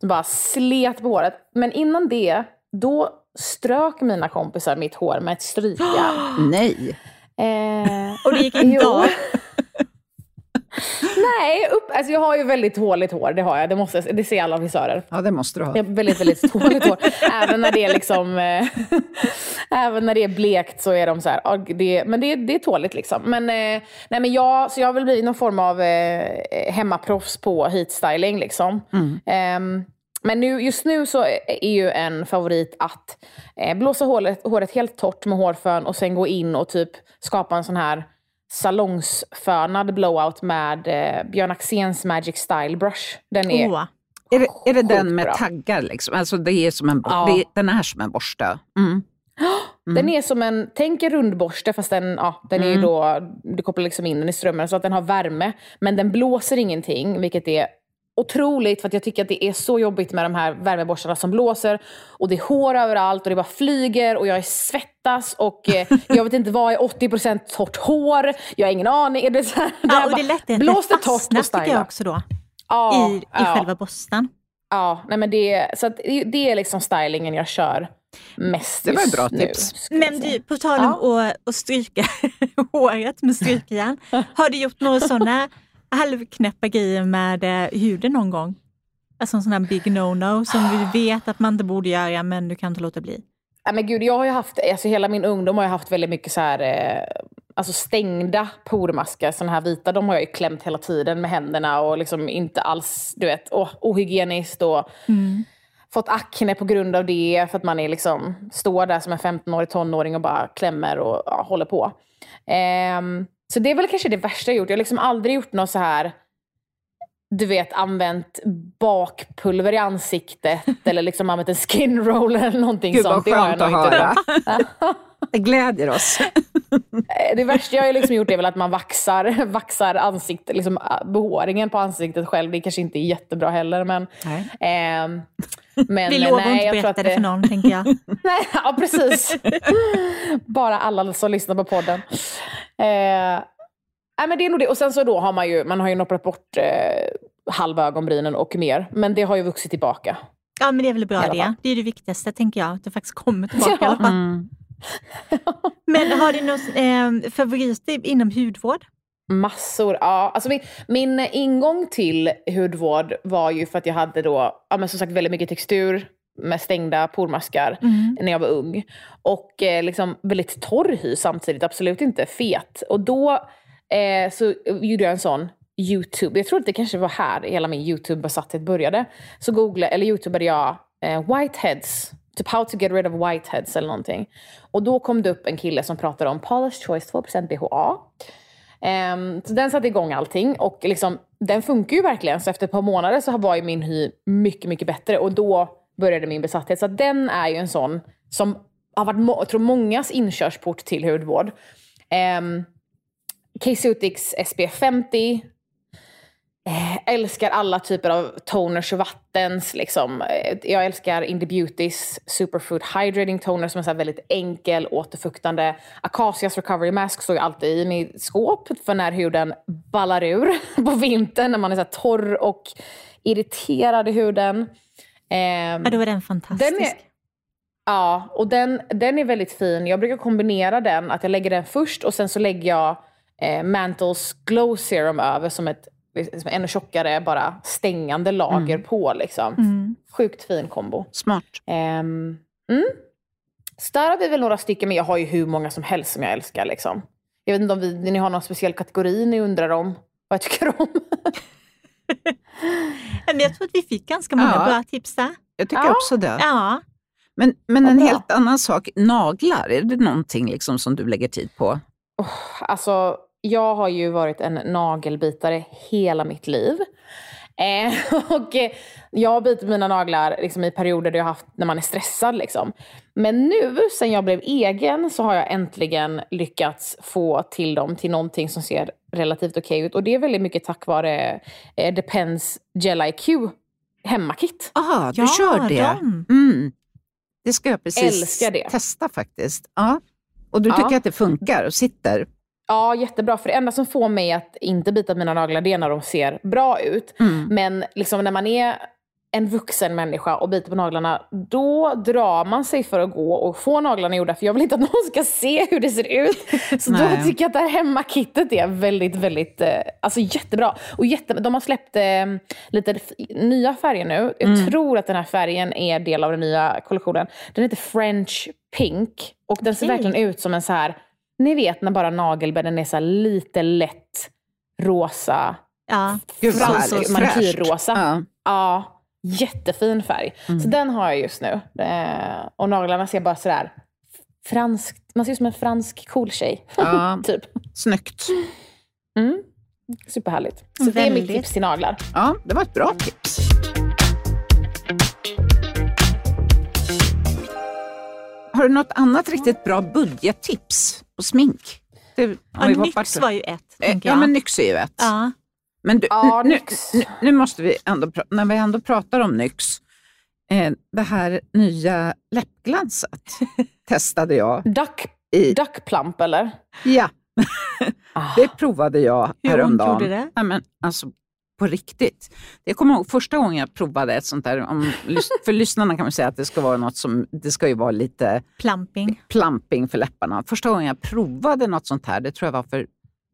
Som bara slet på håret. Men innan det, då strök mina kompisar mitt hår med ett strykjärn. Nej. Eh, Och det gick inte Jo. nej, upp, alltså jag har ju väldigt tåligt hår, det har jag. Det, måste, det ser alla frisörer. Ja, det måste du ha. Jag har väldigt, väldigt tåligt hår. Även när det är liksom... Eh, även när det är blekt så är de så här, det, men det, det är tåligt liksom. Men, eh, nej, men jag, så jag väl blivit någon form av eh, hemmaproffs på heatstyling liksom. Ehm, men nu, just nu så är ju en favorit att blåsa håret, håret helt torrt med hårfön och sen gå in och typ skapa en sån här salongsfönad blowout med eh, Björn Axéns Magic Style Brush. Den är Åh. Är det, är det den med bra. taggar? Liksom? Alltså det är som en, Ja. det är, den är som en borste. Mm. Den är som en, tänk en rundborste fast den, ja, den är ju då, du kopplar liksom in den i strömmen så att den har värme. Men den blåser ingenting, vilket är otroligt för att jag tycker att det är så jobbigt med de här värmeborstarna som blåser. Och det är hår överallt och det bara flyger och jag är svettas och eh, jag vet inte vad är 80% torrt hår. Jag har ingen aning. Det så här, Ja, och det är lätt att det blås det inte torrt fastnar tycker jag också då. Ja, I, i ja. själva borsten. Ja, nej men det, så att det, det är liksom stylingen jag kör mest Det var ett bra nu, tips. jag Men du, på tal om att, att stryka håret med strykjärn. Har du gjort några sådana halvknäppa grejer med eh, huden någon gång? Alltså en sån här big no-no som du vet att man inte borde göra men du kan inte låta bli. Ja, men gud, jag har ju haft, alltså hela min ungdom har jag haft väldigt mycket så här, eh, alltså stängda pormaskar, såna här vita, de har jag ju klämt hela tiden med händerna och liksom inte alls, du vet, oh, ohygieniskt och fått akne på grund av det för att man är liksom, står där som en 15-årig tonåring och bara klämmer och ja, håller på. Ehm, så det är väl kanske det värsta jag gjort. Jag har liksom aldrig gjort något så här du vet, använt bakpulver i ansiktet eller liksom använt en skin roller eller någonting Gud vad sånt. Har jag skönt att höra. Det glädjer oss. Eh, Det värsta jag har liksom gjort är väl att man vaxar, vaxar ansiktet, liksom äh, behåringen på ansiktet själv. Det kanske inte är jättebra heller. Men, ehm, men Vi eh, lovar nej, inte berätta det för någon, tänker jag. Nej, ja precis. Bara alla som lyssnar på podden. Eh, nej, men det är nog det. Och sen så då har man ju, man har ju noppat bort eh, halva ögonbrynen och mer. Men det har ju vuxit tillbaka. Ja, men det är väl bra det. Det är det viktigaste, tänker jag. Att det faktiskt kommer tillbaka i alla fall. Mm. Men har du några eh, favoriter inom hudvård? Massor. Ja, alltså min, min ingång till hudvård var ju för att jag hade då, ja, men som sagt väldigt mycket textur med stängda pormaskar när jag var ung. Och eh, liksom väldigt torr hy samtidigt, absolut inte fet. Och då eh, så gjorde jag en sån YouTube. Jag tror att det kanske var här hela min YouTube-besatthet började. Så googlade, eller YouTubade jag eh, whiteheads, typ how to get rid of whiteheads eller någonting. Och då kom det upp en kille som pratade om Polish Choice 2% BHA. Um, så den satte igång allting och liksom, den funkar ju verkligen. Så efter ett par månader så var ju min hy mycket, mycket bättre och då började min besatthet. Så den är ju en sån som har varit jag tror mångas inkörsport till hudvård. Um, K-Sutix SPF 50. Eh, älskar alla typer av toners och vattens. Liksom. Eh, jag älskar Indie Beautys Superfood Hydrating Toner som är så väldigt enkel, återfuktande. Acacias Recovery Mask står ju alltid i mitt skåp för när huden ballar ur på vintern när man är så torr och irriterad i huden. Eh, ja, då är den fantastisk. Den är, ja, och den, den är väldigt fin. Jag brukar kombinera den, att jag lägger den först och sen så lägger jag eh, Mantles Glow Serum över som ett liksom ännu tjockare, bara stängande lager mm. på. Liksom. Mm. Sjukt fin kombo. Smart. Um, mm. Så där har vi väl några stycken, men jag har ju hur många som helst som jag älskar. Liksom. Jag vet inte om vi, ni har någon speciell kategori ni undrar om, vad jag tycker om. men jag tror att vi fick ganska många ja. bra tips där. Jag tycker ja. också det. Ja. Men, men en helt annan sak, naglar, är det någonting liksom som du lägger tid på? Oh, alltså, jag har ju varit en nagelbitare hela mitt liv. Eh, och eh, jag har bitit mina naglar liksom, i perioder där jag haft när man är stressad. Liksom. Men nu, sen jag blev egen, så har jag äntligen lyckats få till dem till någonting som ser relativt okej okay ut. Och det är väldigt mycket tack vare eh, Depends Gel IQ hemmakit. Aha, du ja, kör det? De. Mm. Det ska jag precis testa faktiskt. Ja. Och du tycker ja. att det funkar och sitter? Ja, jättebra. För det enda som får mig att inte bita mina naglar det är när de ser bra ut. Mm. Men liksom när man är en vuxen människa och biter på naglarna, då drar man sig för att gå och få naglarna gjorda. För jag vill inte att någon ska se hur det ser ut. Så då tycker jag att det här hemmakittet är väldigt, väldigt, eh, alltså jättebra. Och jätte, de har släppt eh, lite nya färger nu. Jag mm. tror att den här färgen är del av den nya kollektionen. Den heter French Pink. Och den ser verkligen ut som en så här ni vet när bara nagelbädden är så lite lätt rosa. Ja. Fransk manikyrrosa. Ja. ja. Jättefin färg. Mm. Så den har jag just nu. Eh, och naglarna ser bara sådär fransk, man ser ut som en fransk cool tjej. Ja. typ. Snyggt. Mm. Superhärligt. Så Väldigt. det är mitt tips till naglar. Ja, det var ett bra tips. Har du något annat riktigt bra budgettips på smink? Det, ja, Nyx var ju ett. Eh, ja, men Nyx är ju ett. Ja. Men du, ja, nu, nu, nu, måste vi ändå, när vi ändå pratar om Nyx, eh, det här nya läppglanset testade jag. Duck, i, duck plump eller? Ja, ah. det provade jag häromdagen. Hur gjorde det? Ja, men, alltså, på riktigt. Jag kommer ihåg första gången jag provade ett sånt där, om, för lyssnarna kan man säga att det ska vara något som, det ska ju vara lite plumping, plumping för läpparna. Första gången jag provade något sånt här, det tror jag var för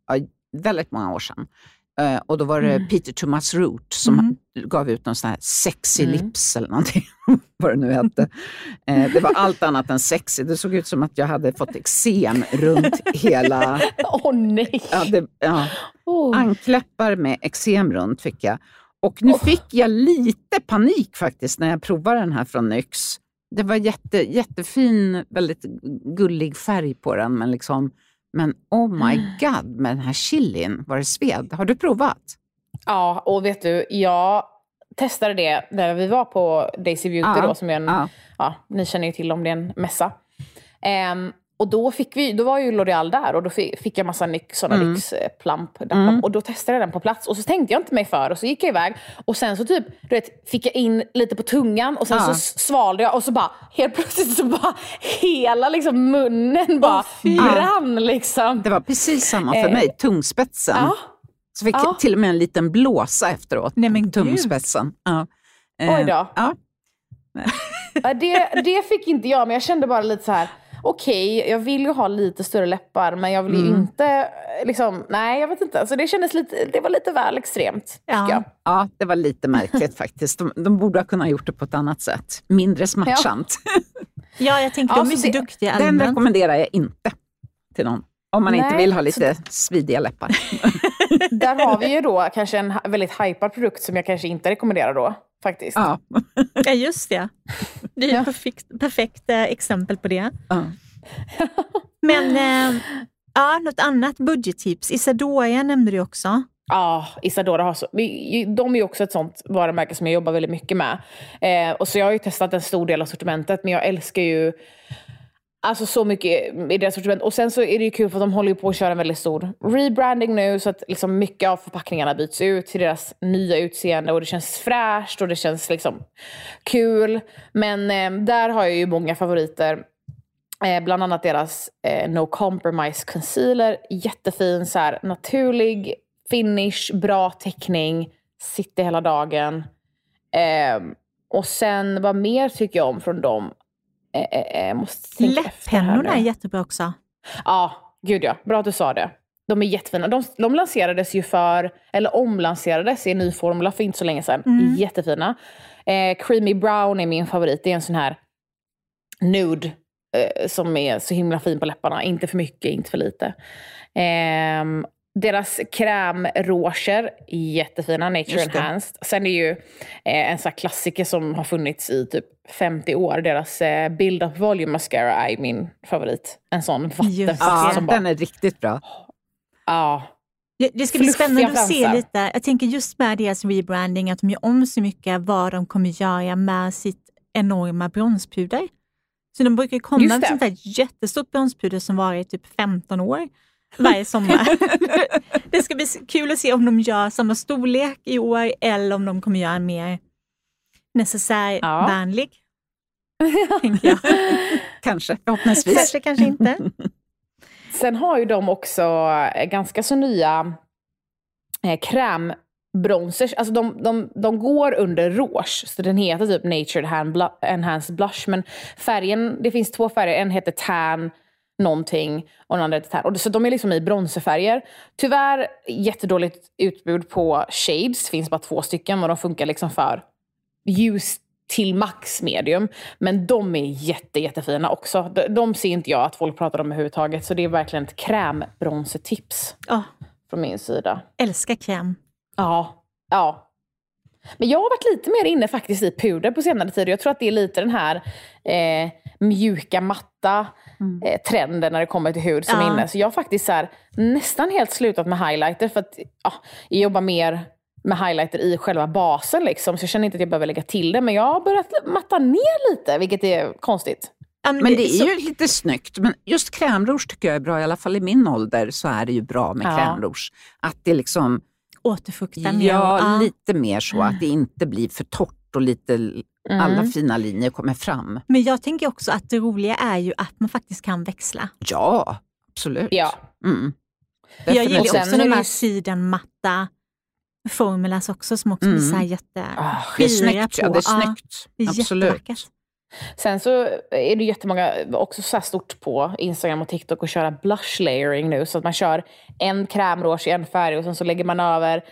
ja, väldigt många år sedan. Uh, och då var det mm. Peter Thomas Root som mm. gav ut någon sån här sexy mm. lips eller någonting, vad det nu hette. Uh, det var allt annat än sexy. Det såg ut som att jag hade fått eksem runt hela... Åh oh, nej! Ja, det, ja. Oh. Ankläppar med eksem runt fick jag. Och nu oh. fick jag lite panik faktiskt när jag provade den här från NYX. Det var jätte, jättefin, väldigt gullig färg på den, men liksom men oh my mm. god, med den här chilin, var det sved. Har du provat? Ja, och vet du, jag testade det när vi var på Daisy Beauty, ja, då, som är en, ja. ja. ni känner ju till om det är en mässa. Um, och då, fick vi, då var ju L'Oreal där och då fick, jag massa nyx, sådana mm. lyxplamp. Mm. Och då testade jag den på plats och så tänkte jag inte mig för och så gick jag iväg. Och sen så typ, du vet, fick jag in lite på tungan och sen ja. så svalde jag och så bara helt plötsligt så bara hela liksom munnen bara oh, brann. Liksom. Det var precis samma för mig, tungspetsen. Ja. Så fick ja. till och med en liten blåsa efteråt. Nej, men tungspetsen. Ja. Oj då. Ja. det, det fick inte jag, men jag kände bara lite så här okej, okay, jag vill ju ha lite större läppar men jag vill ju mm. inte, liksom, nej jag vet inte. Så det kändes lite, det var lite väl extremt. Ja, ja det var lite märkligt faktiskt. De, de borde ha kunnat gjort det på ett annat sätt. Mindre smärtsamt. Ja, ja jag tänker ja, de är så det, duktiga Den allmänt. rekommenderar jag inte till någon. Om man nej, inte vill ha lite så... svidiga läppar. Där har vi ju då kanske en väldigt hypad produkt som jag kanske inte rekommenderar då faktiskt. Ja, ja just det. Det är ja. perfekt, perfekt eh, exempel på det. Ja. Men eh, ja, något annat budgettips? Isadora nämnde du också. Ja, Isadora har så, de är också ett sånt varumärke som jag jobbar väldigt mycket med. Eh, och så jag har ju testat en stor del av sortimentet, men jag älskar ju Alltså så mycket i deras sortiment. Och sen så är det ju kul för att de håller ju på att köra en väldigt stor rebranding nu. Så att liksom mycket av förpackningarna byts ut till deras nya utseende. Och det känns fräscht och det känns liksom kul. Men eh, där har jag ju många favoriter. Eh, bland annat deras eh, No Compromise Concealer. Jättefin, så här, naturlig finish, bra täckning, sitter hela dagen. Eh, och sen, vad mer tycker jag om från dem? Eh, eh, eh Läpppennorna är jättebra också. Ja, gud ja. Bra att du sa det. De är jättefina. De, de lanserades ju för, eller omlanserades i en ny formula för inte så länge sedan. Mm. Jättefina. Eh, Creamy Brown är min favorit. Det är en sån här nude eh, som är så himla fin på läpparna. Inte för mycket, inte för lite. Eh, deras krämrouger, jättefina, Nature Enhanced. Sen är ju eh, en sån klassiker som har funnits i typ 50 år. Deras eh, Build Up Volume Mascara är min favorit. En sån vattenfast. Ja, som bara... den är riktigt bra. Ja. Det, det ska bli spännande att se lite. Jag tänker just med deras rebranding, att de gör om så mycket vad de kommer göra med sitt enorma bronspuder. Så de brukar komma med sånt där jättestort bronspuder som varit typ 15 år varje sommar. det ska bli kul att se om de gör samma storlek i år eller om de kommer göra en mer necessärvänlig. Ja. kanske, förhoppningsvis. Kanske, kanske inte. Sen har ju de också eh, ganska så nya eh, krämbronzers. Alltså de, de, de går under rouge, så den heter typ Natured Enhanced Blush. Men färgen, det finns två färger. En heter tan någonting och den andra heter tan. Och så de är liksom i bronzerfärger. Tyvärr jättedåligt utbud på shades. Det finns bara två stycken och de funkar liksom för ljus till max medium. Men de är jätte, jättefina också. De, de ser inte jag att folk pratar om överhuvudtaget. Så det är verkligen ett krämbronzertips oh. från min sida. Älskar kräm. Ja. ja. Men jag har varit lite mer inne faktiskt i puder på senare tid. Jag tror att det är lite den här eh, mjuka, matta mm. eh, trenden när det kommer till hud som ja. är inne. Så jag har faktiskt så här, nästan helt slutat med highlighter. För att ja, jag jobbar mer med highlighter i själva basen. Liksom, så jag känner inte att jag behöver lägga till det. Men jag har börjat matta ner lite, vilket är konstigt. men, det är så... ju lite snyggt. Men just krämrouge tycker jag är bra. I alla fall i min ålder så är det ju bra med ja. krämrouge. Att det liksom... Återfuktar mer. Ja, lite mer så. Att det inte blir för torrt och lite mm. alla fina linjer kommer fram. Men jag tänker också att det roliga är ju att man faktiskt kan växla. Ja, absolut. Ja. Mm. Jag gillar också de här sidenmatta Formulas också som också mm. blir så här jätte ah, det är snyggt. Ja, det är snyggt. Ja, Absolut. Sen så är det jättemånga, också så här stort på Instagram och TikTok, att köra blush layering nu. Så att man kör en krämrouge i en färg och sen så lägger man över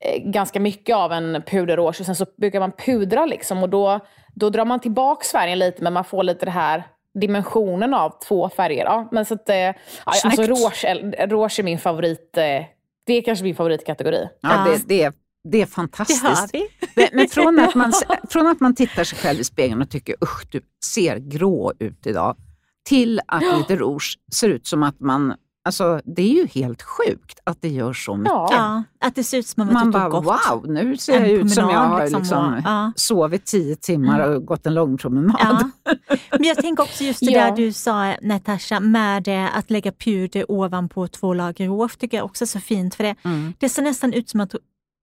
eh, ganska mycket av en puderrouge och sen så brukar man pudra liksom och då, då drar man tillbaka färgen lite men man får lite det här dimensionen av två färger. Ja, men så att, eh, alltså rouge, rouge är min favorit eh, det är kanske min favoritkategori. Ja, det, det, är, det är fantastiskt. Det vi. Men från att, man, från att man tittar sig själv i spegeln och tycker usch, du ser grå ut idag, till att lite rouge ser ut som att man Alltså, det är ju helt sjukt att det gör så mycket. Ja, att det ser ut som att man bara, gott. wow, nu ser jag ut som jag har liksom, liksom, ja. sovit tio timmar och mm. gått en lång promenad. Ja. Men jag tänker också just det ja. där du sa Natasha, med att lägga puder ovanpå två lager rouge, tycker jag också är så fint. För det, mm. det ser nästan ut som att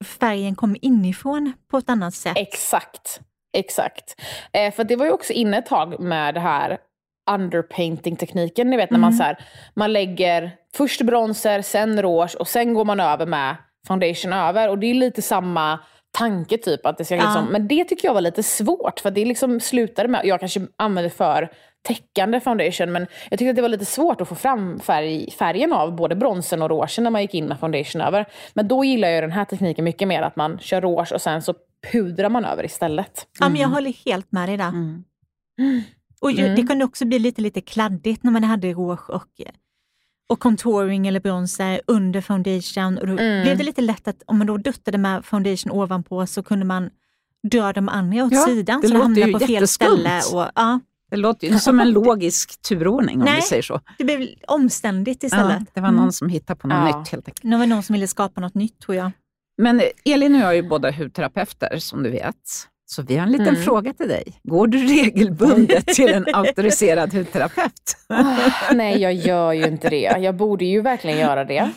färgen kommer inifrån på ett annat sätt. Exakt. Exakt. Eh, för det var ju också inne ett tag med det här underpainting-tekniken. Ni vet när man, mm. så här, man lägger först bronzer, sen rouge och sen går man över med foundation över. Och det är lite samma tanke typ. Att det ska liksom, Men det tycker jag var lite svårt för det liksom slutade med, jag kanske använde för täckande foundation men jag tyckte att det var lite svårt att få fram färg, färgen av både bronsen och rougen när man gick in med foundation över. Men då gillar jag den här tekniken mycket mer, att man kör rouge och sen så pudrar man över istället. Mm. Ja men jag mm. håller helt med dig där. Mm. Och ju, mm. Det kunde också bli lite, lite kladdigt när man hade rouge och, och contouring eller bronzer under foundation. Och då mm. blev det lite lätt att om man då duttade med foundation ovanpå så kunde man dra de andra åt ja, sidan. Så låter hamnade på fel ställe. Och, ja. Det låter ju som en logisk turordning om Nej, vi säger så. det blev omständigt istället. Ja, det var någon mm. som hittade på något ja. nytt helt enkelt. Det var någon som ville skapa något nytt tror jag. Men Elin och jag är ju båda hudterapeuter som du vet. Så vi har en liten Mm. fråga till dig. Går du regelbundet till en auktoriserad hudterapeut? Ah, nej, jag gör ju inte det. Jag borde ju verkligen göra det.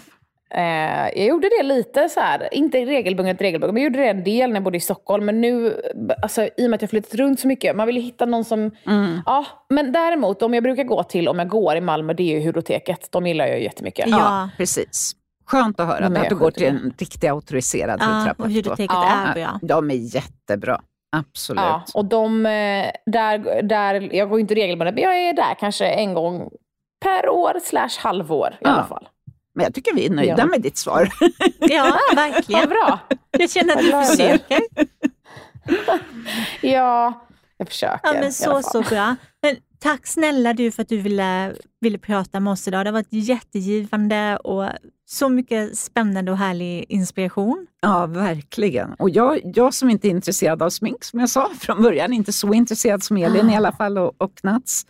Eh, jag gjorde det lite så här, inte regelbundet, regelbundet, men jag gjorde det en del när jag bodde i Stockholm. Men nu, alltså, i och med att jag flyttat runt så mycket, man vill ju hitta någon som... Mm. Ja, men däremot, om jag brukar gå till, om jag går i Malmö, det är ju Hudoteket. De gillar jag ju jättemycket. Ja. precis. Skönt att höra är att du går till en riktig auktoriserad Ja, hudterapeut. Ja. är bra. De är jättebra. Absolut. Ja, och de, eh, där, där, jag går inte regelbundet, men jag är där kanske en gång per år slash halvår i Ja. alla fall. Men jag tycker vi är nöjda Ja. med ditt svar. Ja, Vad verkligen. bra. Jag känner att Vad du försöker. Ja, jag försöker Ja, men så, så bra. Men tack snälla du för att du ville, ville prata med oss idag. Det har varit jättegivande och så mycket spännande och härlig inspiration. Ja, verkligen. Och jag, jag som inte är intresserad av smink, som jag sa från början, inte så intresserad som Elin i alla fall och, och Knats.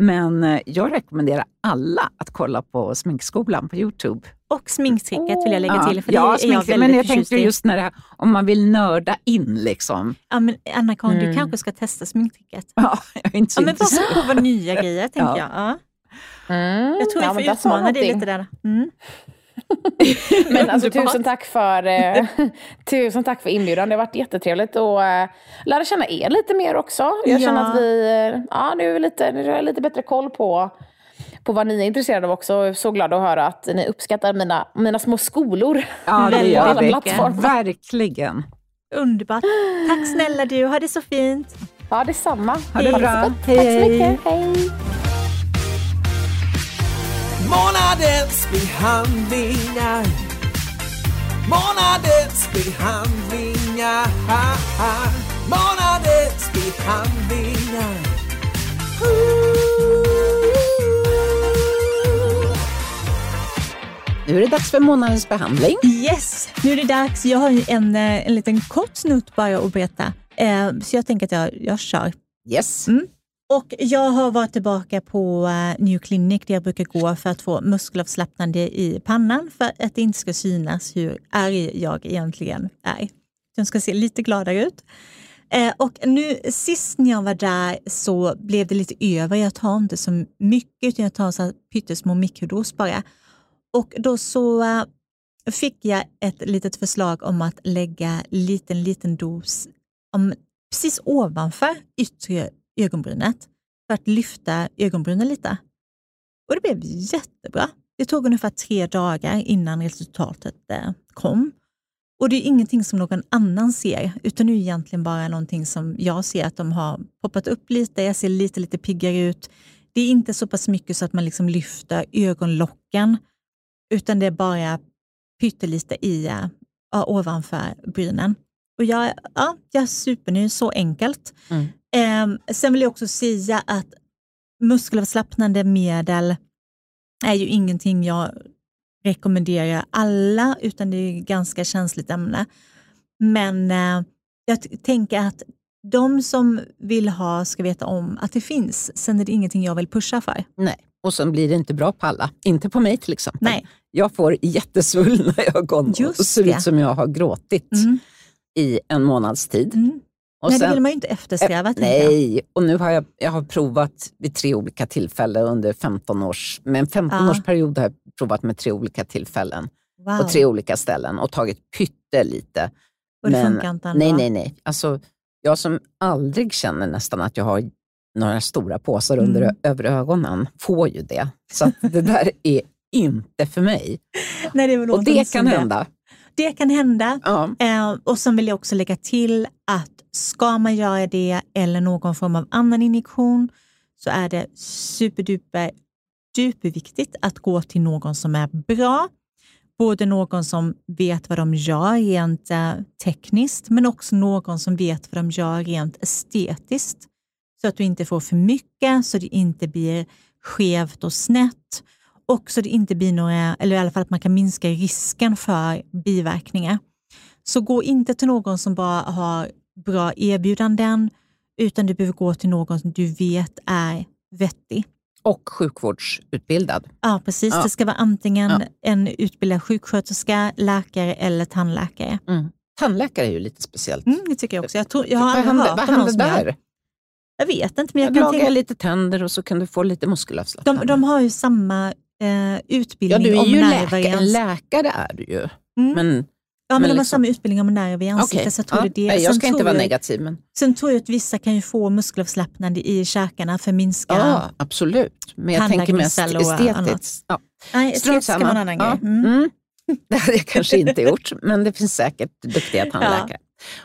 Men eh, jag rekommenderar alla att kolla på Sminkskolan på Youtube. Och sminktricket vill jag lägga till, för det ja, är jag väldigt men jag tänkte just när det här, om man vill nörda in liksom. Ja, men Anna-Karin, du Mm. kanske ska testa sminktricket. Ja, jag är inte så Ja, men bara prova nya grejer, tänker Ja. jag. Ja. Mm, Jag tror ja, vi men får utmana dig lite där. Mm. Men alltså, tusen, tack för, eh, tusen tack för inbjudan. Det har varit jättetrevligt att eh, lära känna er lite mer också. Jag känner Ja. att vi eh, ja, nu är lite, nu har jag lite bättre koll på, på vad ni är intresserade av också. Jag är så glad att höra att ni uppskattar mina, mina små skolor. Ja, det gör alla vi. plattformar. Verkligen. Underbart. Tack snälla du, ha det så fint. Ja, detsamma. Ha det bra. Tack så mycket. Hej. Månadens behandlingar Månadens behandlingar Månadens behandlingar Nu är det dags för månadens behandling. Yes, nu är det dags. Jag har en, eh, en liten kort snutt bara att berätta. Eh, Så jag tänker att jag, jag kör. Yes. Mm. Och jag har varit tillbaka på eh, New Clinic där jag brukar gå för att få muskelavslappnande i pannan för att det inte ska synas hur arg jag egentligen är. Den ska se lite gladare ut. Eh, och nu sist när jag var där så blev det lite över. Jag tar inte så mycket utan jag tar så pyttesmå mikrodos bara. Och då så eh, fick jag ett litet förslag om att lägga liten, liten dos om, precis ovanför yttre ögonbrynet för att lyfta ögonbrynen lite. Och det blev jättebra. Det tog ungefär tre dagar innan resultatet eh, kom. Och det är ingenting som någon annan ser, utan det är egentligen bara någonting som jag ser att de har poppat upp lite. Jag ser lite, lite piggare ut. Det är inte så pass mycket så att man liksom lyfter ögonlocken, utan det är bara pyttelite i, ja, ovanför brynen. Och jag, ja, jag är supernöjd, så enkelt. Mm. Eh, sen vill jag också säga att muskelavslappnande medel är ju ingenting jag rekommenderar alla, utan det är ett ganska känsligt ämne. Men eh, jag tänker att de som vill ha ska veta om att det finns. Sen är det ingenting jag vill pusha för. Nej. Och sen blir det inte bra på alla. Inte på mig till exempel. Nej. Jag får jättesvullna ögon Just och ser det. ut som jag har gråtit Mm. i en månads tid. Mm. Och Nej, det sen- vill man ju inte eftersträva. jag. Nej, och nu har jag, jag har provat vid tre olika tillfällen under 15 års, med en 15 Ja. har jag provat med tre olika tillfällen Wow. på tre olika ställen och tagit pyttelite. och det men- funkar inte. Nej, nej, nej. Alltså, jag som aldrig känner nästan att jag har några stora påsar under, Mm. över ögonen får ju det. Så det där är inte för mig. Nej, det Och det kan hända. Det kan hända. Ja. Eh, och sen vill jag också lägga till att ska man göra det eller någon form av annan injektion så är det superduper superviktigt att gå till någon som är bra. Både någon som vet vad de gör rent eh, tekniskt men också någon som vet vad de gör rent estetiskt. Så att du inte får för mycket, så det inte blir skevt och snett och så det inte blir några, eller i alla fall att man kan minska risken för biverkningar. Så gå inte till någon som bara har bra erbjudanden, utan du behöver gå till någon som du vet är vettig. Och sjukvårdsutbildad. Ja, precis. Ja. Det ska vara antingen Ja. en utbildad sjuksköterska, läkare eller tandläkare. Mm. Tandläkare är ju lite speciellt. Mm, det tycker jag också. Jag, tror, jag har aldrig hört vad om någon hände som gör- där? Jag vet inte, men jag Jag kan tänka, lite tänder och så kan du få lite muskelavslappnande. de, de har ju samma eh, ja, utbildning du är om ju läkare, en läkare är du ju. Mm. Men, Ja, men, men de har liksom- samma utbildning om nerver i ansiktet. okej. Så jag tror ja. det jag Sen ska inte vara jag- negativ. Men, Sen tror jag att vissa kan ju få muskelavslappnande i käkarna för att minska... ja, absolut. Men jag tänker mest estetiskt. Ja. Nej, estetiskt vara en annan Ja. grej. Mm. Mm. Det hade jag kanske inte gjort, men det finns säkert duktiga tandläkare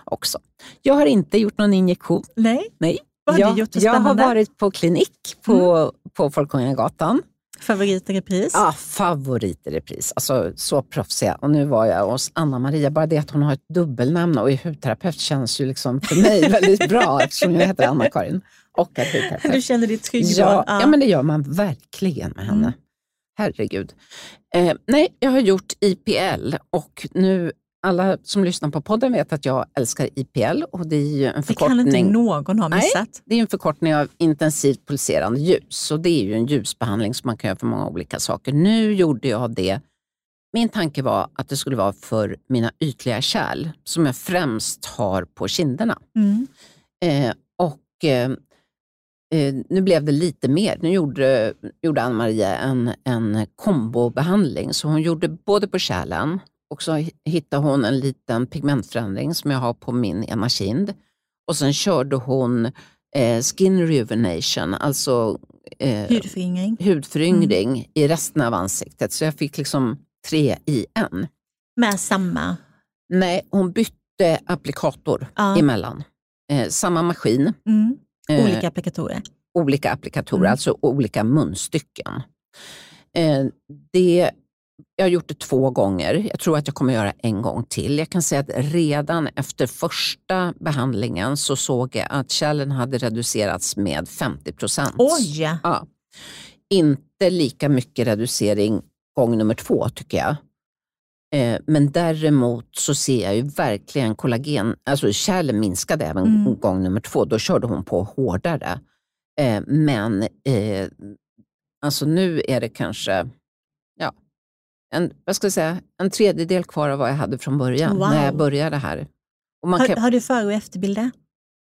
också. Jag har inte gjort någon injektion. Nej, Nej. Vad har jag, du gjort jag har varit på klinik på, på Folkungagatan. Favorit i repris. Ah, favorit i repris. Alltså, så proffsiga. Och nu var jag hos Anna-Maria. Bara det att hon har ett dubbelnamn och är hudterapeut känns ju liksom för mig väldigt bra eftersom jag heter Anna-Karin och är hudterapeut. Du känner dig trygg Ja, då? ja. men det gör man verkligen med henne. Mm. Herregud. Eh, nej, jag har gjort IPL och nu alla som lyssnar på podden vet att jag älskar IPL och det är en det kan inte förkortning. någon ha Nej. missat. Det är en förkortning av intensivt pulserande ljus och det är ju en ljusbehandling som man kan göra för många olika saker. Nu gjorde jag det. Min tanke var att det skulle vara för mina ytliga kärl som jag främst har på kinderna. Mm. Eh, och eh, eh, nu blev det lite mer. Nu gjorde, gjorde Ann-Maria en, en kombobehandling. Så hon gjorde både på kärlen och så hi- hittade hon en liten pigmentförändring som jag har på min ena kind. Och sen körde hon eh, skin rejuvenation, alltså eh, Hudföryngring. hudföryngring i resten av ansiktet. Så jag fick liksom tre i en. Med samma. Nej, hon bytte applikator Ja. emellan. Eh, samma maskin. Mm. Eh, Olika applikatorer. olika applikatorer, Mm. alltså olika munstycken. Eh, det, jag har gjort det två gånger. Jag tror att jag kommer göra en gång till. Jag kan säga att redan efter första behandlingen så såg jag att kärlen hade reducerats med 50 procent. Oj! Ja. Inte lika mycket reducering gång nummer två tycker jag. Eh, men däremot så ser jag ju verkligen kollagen, alltså kärlen minskade även Mm. gång nummer två. Då körde hon på hårdare. Eh, men eh, alltså nu är det kanske en, vad ska jag säga, en tredjedel kvar av vad jag hade från början Wow. när jag började här. Har, kan, har du före och efterbilder?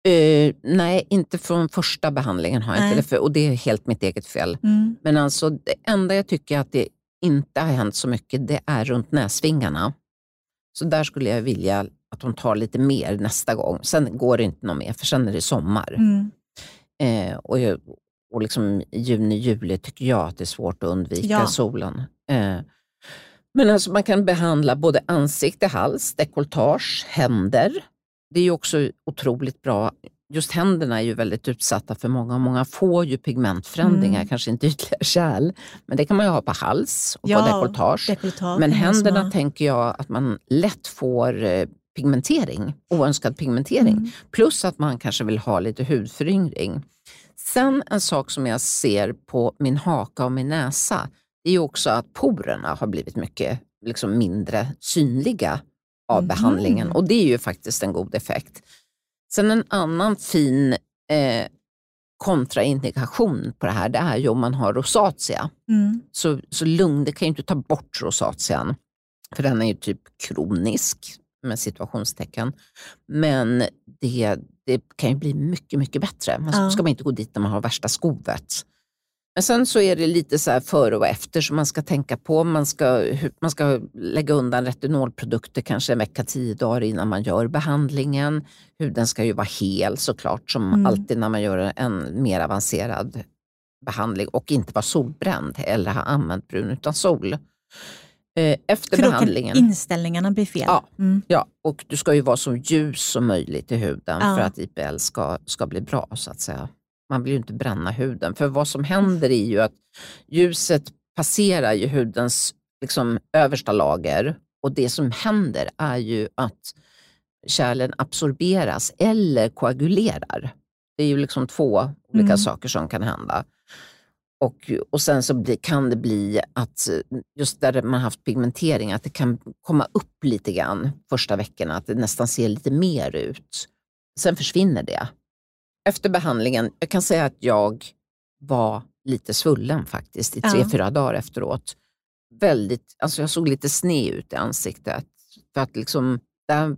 eh, nej, inte från första behandlingen har jag Nej. inte det, och det är helt mitt eget fel. Mm. Men alltså det enda jag tycker att det inte har hänt så mycket, det är runt näsvingarna. Så där skulle jag vilja att de tar lite mer nästa gång. Sen går det inte något mer, för sen är det sommar. Mm. Eh, och jag, och liksom juni, juli tycker jag att det är svårt att undvika Ja. solen. Eh, men alltså man kan behandla både ansikte, hals, dekolletage, händer. Det är ju också otroligt bra. Just händerna är ju väldigt utsatta för många. Många får ju pigmentförändringar, Mm. kanske inte ytliga kärl. Men det kan man ju ha på hals och Ja, på dekolletage. Dekolletage Men händerna små. tänker jag att man lätt får eh, pigmentering, oönskad pigmentering. Mm. Plus att man kanske vill ha lite hudföryngring. Sen en sak som jag ser på min haka och min näsa, det är ju också att porerna har blivit mycket liksom, mindre synliga av Mhm. behandlingen och det är ju faktiskt en god effekt. Sen en annan fin eh, kontraindikation på det här, det är ju om man har rosatia. Mm. Så, så lugn, det kan ju inte ta bort rosatian, för den är ju typ kronisk med situationstecken. Men det, det kan ju bli mycket, mycket bättre. Men Ja. ska man inte gå dit när man har värsta skovet. Men sen så är det lite så här före och efter som man ska tänka på. Man ska, man ska lägga undan retinolprodukter kanske en vecka, tio dagar innan man gör behandlingen. Huden ska ju vara hel såklart, som Mm. alltid när man gör en mer avancerad behandling och inte vara solbränd eller ha använt brun utan sol. Eh, Efter För då behandlingen. kan inställningarna bli fel. Ja. Mm. Ja, och du ska ju vara så ljus som möjligt i huden Ja. för att IPL ska, ska bli bra så att säga. Man vill ju inte bränna huden. För vad som händer är ju att ljuset passerar ju hudens liksom, översta lager och det som händer är ju att kärlen absorberas eller koagulerar. Det är ju liksom två olika Mm. saker som kan hända. Och, och sen så bli, kan det bli att just där man haft pigmentering, att det kan komma upp lite grann första veckorna, att det nästan ser lite mer ut. Sen försvinner det. Efter behandlingen, jag kan säga att jag var lite svullen faktiskt i tre, Ja. fyra dagar efteråt. Väldigt, alltså jag såg lite sned ut i ansiktet. För att liksom, där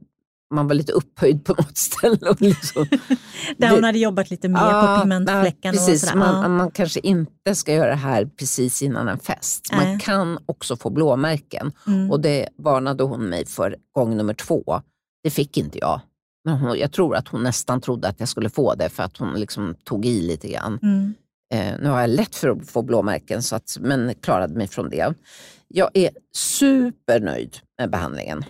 man var lite upphöjd på något ställe. Och liksom, Där hon hade jobbat lite mer på pigmentfläcken. Ja, precis. och sådär. Man, Ja. man kanske inte ska göra det här precis innan en fest. Man kan också få blåmärken. Mm. Och det varnade hon mig för gång nummer två. Det fick inte jag. Hon, jag tror att hon nästan trodde att jag skulle få det för att hon liksom tog i lite grann. Mm. Eh, nu har jag lätt för att få blåmärken så att, men klarade mig från det. Jag är supernöjd med behandlingen.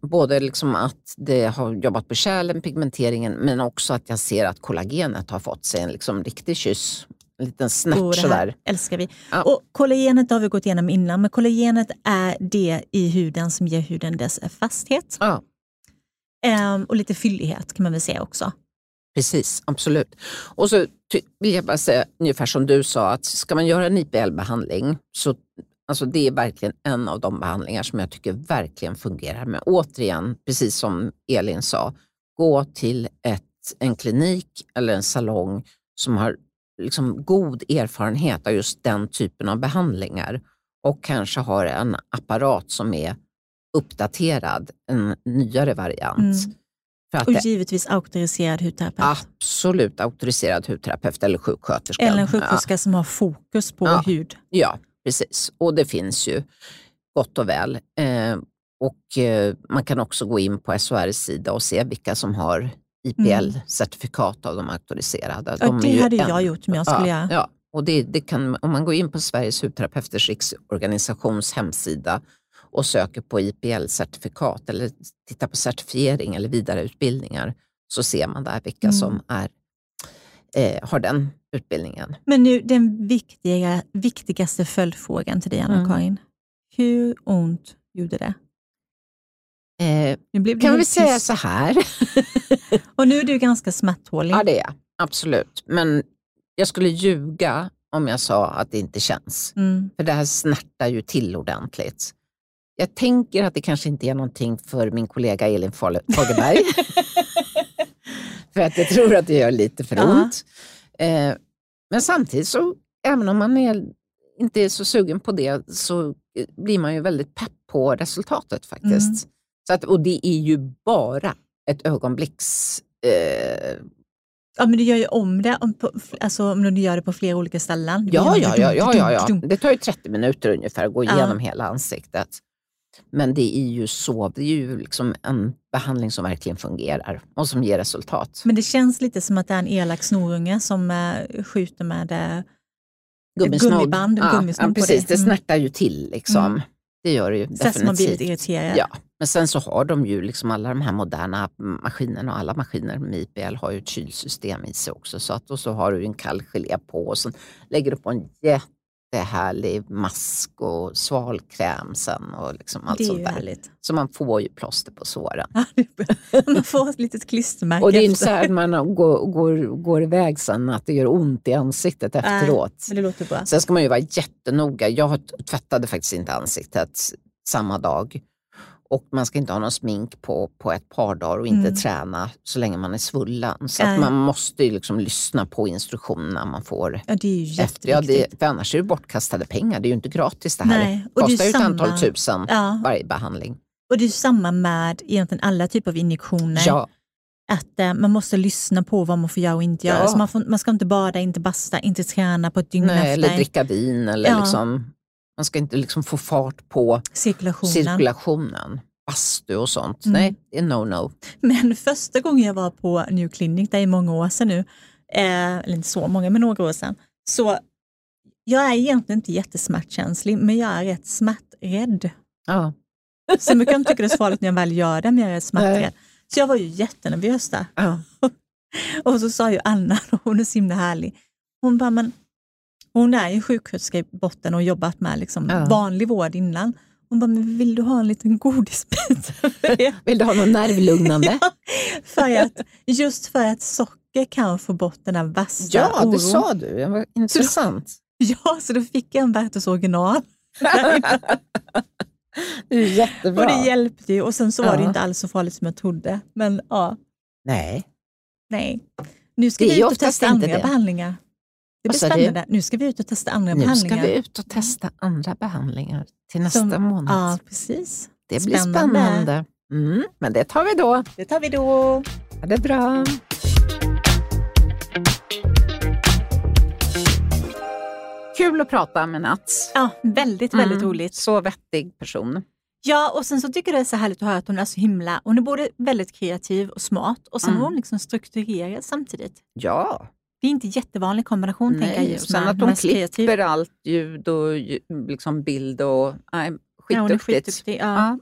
Både liksom att det har jobbat på kärlen, pigmenteringen, men också att jag ser att kollagenet har fått sig en liksom riktig kyss. En liten snärt det sådär. älskar vi. Ja. Och kollagenet har vi gått igenom innan, men kollagenet är det i huden som ger huden dess fasthet Ja, ehm, och lite fyllighet kan man väl säga också. precis. Absolut. Och så vill jag bara säga, ungefär som du sa, att ska man göra en IPL-behandling så Alltså det är verkligen en av de behandlingar som jag tycker verkligen fungerar. Men återigen, precis som Elin sa, gå till ett, en klinik eller en salong som har liksom god erfarenhet av just den typen av behandlingar och kanske har en apparat som är uppdaterad, en nyare variant. Mm. Och det givetvis auktoriserad hudterapeut. absolut auktoriserad hudterapeut eller sjuksköterska. Eller en sjuksköterska som har fokus på Ja. hud. Ja, ja, precis. Och det finns ju gott och väl. Eh, och eh, Man kan också gå in på SHRs sida och se vilka som har IPL-certifikat av de auktoriserade. Mm. Ja, De det hade en- jag gjort om jag skulle ja, göra. Ja, och det, det kan, om man går in på Sveriges hudterapeuters riksorganisations hemsida och söker på IPL-certifikat eller tittar på certifiering eller vidareutbildningar så ser man där vilka Mm. som är, eh, har den utbildningen. Men nu den viktiga, viktigaste följdfrågan till dig Mm. Anna-Karin. Hur ont gjorde det? Eh, det kan vi säga tyst. så här? Och nu är du ganska smärttålig. ja, det är jag. Absolut. Men jag skulle ljuga om jag sa att det inte känns. Mm. För det här snärtar ju till ordentligt. Jag tänker att det kanske inte är någonting för min kollega Elin Fagerberg. för att jag tror att det gör lite för Ja. ont. Eh, men samtidigt så, även om man är, inte är så sugen på det, så blir man ju väldigt pepp på resultatet faktiskt. Mm. Så att, och det är ju bara ett ögonblicks... Eh, Ja, men du gör ju om det om, på, alltså, om du gör det på flera olika ställen. Ja, ja, ja, ja, ja, ja. Det tar ju 30 minuter ungefär att gå Ja. igenom hela ansiktet. Men det är ju så, det är ju liksom en behandling som verkligen fungerar och som ger resultat. Men det känns lite som att det är en elak snorunge som äh, skjuter med äh, Gummisnodd. gummiband, ja, gummisnodd ja, precis. det. Det Mm. snärtar ju till liksom. Mm. Det gör det ju så att man blir lite definitivt. irriterad. Ja, men sen så har de ju liksom alla de här moderna maskinerna och alla maskiner med IPL har ju ett kylsystem i sig också. Så att, och så har du en kall gelé på och sen lägger du på en jättehärlig mask och svalkräm sen och liksom allt det är sånt där. härligt. Så man får ju plåster på såren. Man får ett litet klistermärke. Och det är inte så här att man går, går, går iväg sen att det gör ont i ansiktet efteråt. Men det låter bra. Sen ska man ju vara jättenoga. Jag tvättade faktiskt inte ansiktet samma dag. Och man ska inte ha någon smink på, på ett par dagar och inte Mm. träna så länge man är svullen. Så man måste ju liksom lyssna på instruktionerna man får. Ja, det är ju Efter. Ja, jätteviktigt. det, för annars är det bortkastade pengar. Det är ju inte gratis det här. Nej, och det kostar ju ett samma- antal tusen Ja, varje behandling. och det är samma med egentligen alla typer av injektioner. Ja, Att eh, man måste lyssna på vad man får göra och inte göra. Ja. Alltså man, får, man ska inte bada, inte basta, inte träna på ett dygn nej, eller efter. dricka vin. Eller Ja. liksom, man ska inte liksom få fart på Cirkulationen. cirkulationen. Bastu och sånt. Mm. Nej, det är no-no. Men första gången jag var på New Clinic, det är många år sedan nu, eh, eller inte så många, men några år sedan, så jag är egentligen inte jättesmärtkänslig, men jag är rätt smärträdd. Ja. Brukar jag inte tycka det är så farligt när jag väl gör det, men jag är rätt smärträdd. Så jag var ju jättenervös där. Ja. Och så sa ju Anna, hon är så himla härlig, hon bara, men hon är ju sjuksköterska i botten och jobbat med liksom Ja. vanlig vård innan. Hon bara, men vill du ha en liten godisbit? Vill du ha något nervlugnande? för att, just för att socker kan få bort den här värsta ja, oron. det sa du. Det var intressant. Ja, så då fick jag en Bertus original. Det är jättebra. Och det hjälpte ju. Och sen så var det Ja. inte alls så farligt som jag trodde. Men ja, Nej. nej. Nu ska vi ut och testa andra det. behandlingar. Det blir du? spännande. Nu ska vi ut och testa andra Nu ska behandlingar. vi ut och testa andra behandlingar till nästa Som- månad. Ja, precis. det blir spännande. spännande. Mm, men det tar vi då. Det tar vi då. Ha det bra. Kul att prata med Nats. Ja, väldigt, väldigt Mm, roligt. Så vettig person. Ja, och sen så tycker jag det är så härligt att höra att hon är så himla... Hon är både väldigt kreativ och smart och sen Mm. hon liksom strukturerad samtidigt. Ja, Det är inte jättevanlig kombination, tänker jag, nej. just sen att hon kreativ. klipper allt ljud och liksom bild och... Nej, Ja, skitduktigt. skitduktig. Ja. Ja.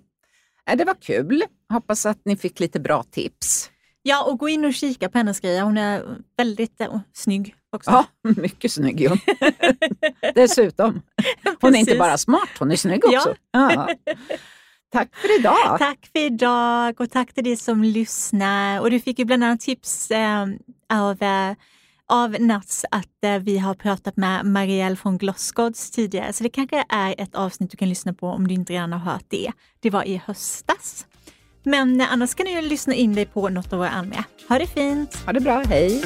Nej, Det var kul. Hoppas att ni fick lite bra tips. ja, och gå in och kika på hennes grejer. Hon är väldigt eh, snygg också. Ja, mycket snygg är hon. Dessutom. Hon är inte bara smart, hon är snygg Ja. också. Ja. Tack för idag. Tack för idag och tack till dig som lyssnar. Och du fick ju bland annat tips eh, av, eh, av Nats att eh, vi har pratat med Marielle från Glossgods tidigare. Så det kanske är ett avsnitt du kan lyssna på om du inte redan har hört det. Det var i höstas. Men eh, annars kan du ju lyssna in dig på något av våra andra. Ha det fint! Ha det bra, hej.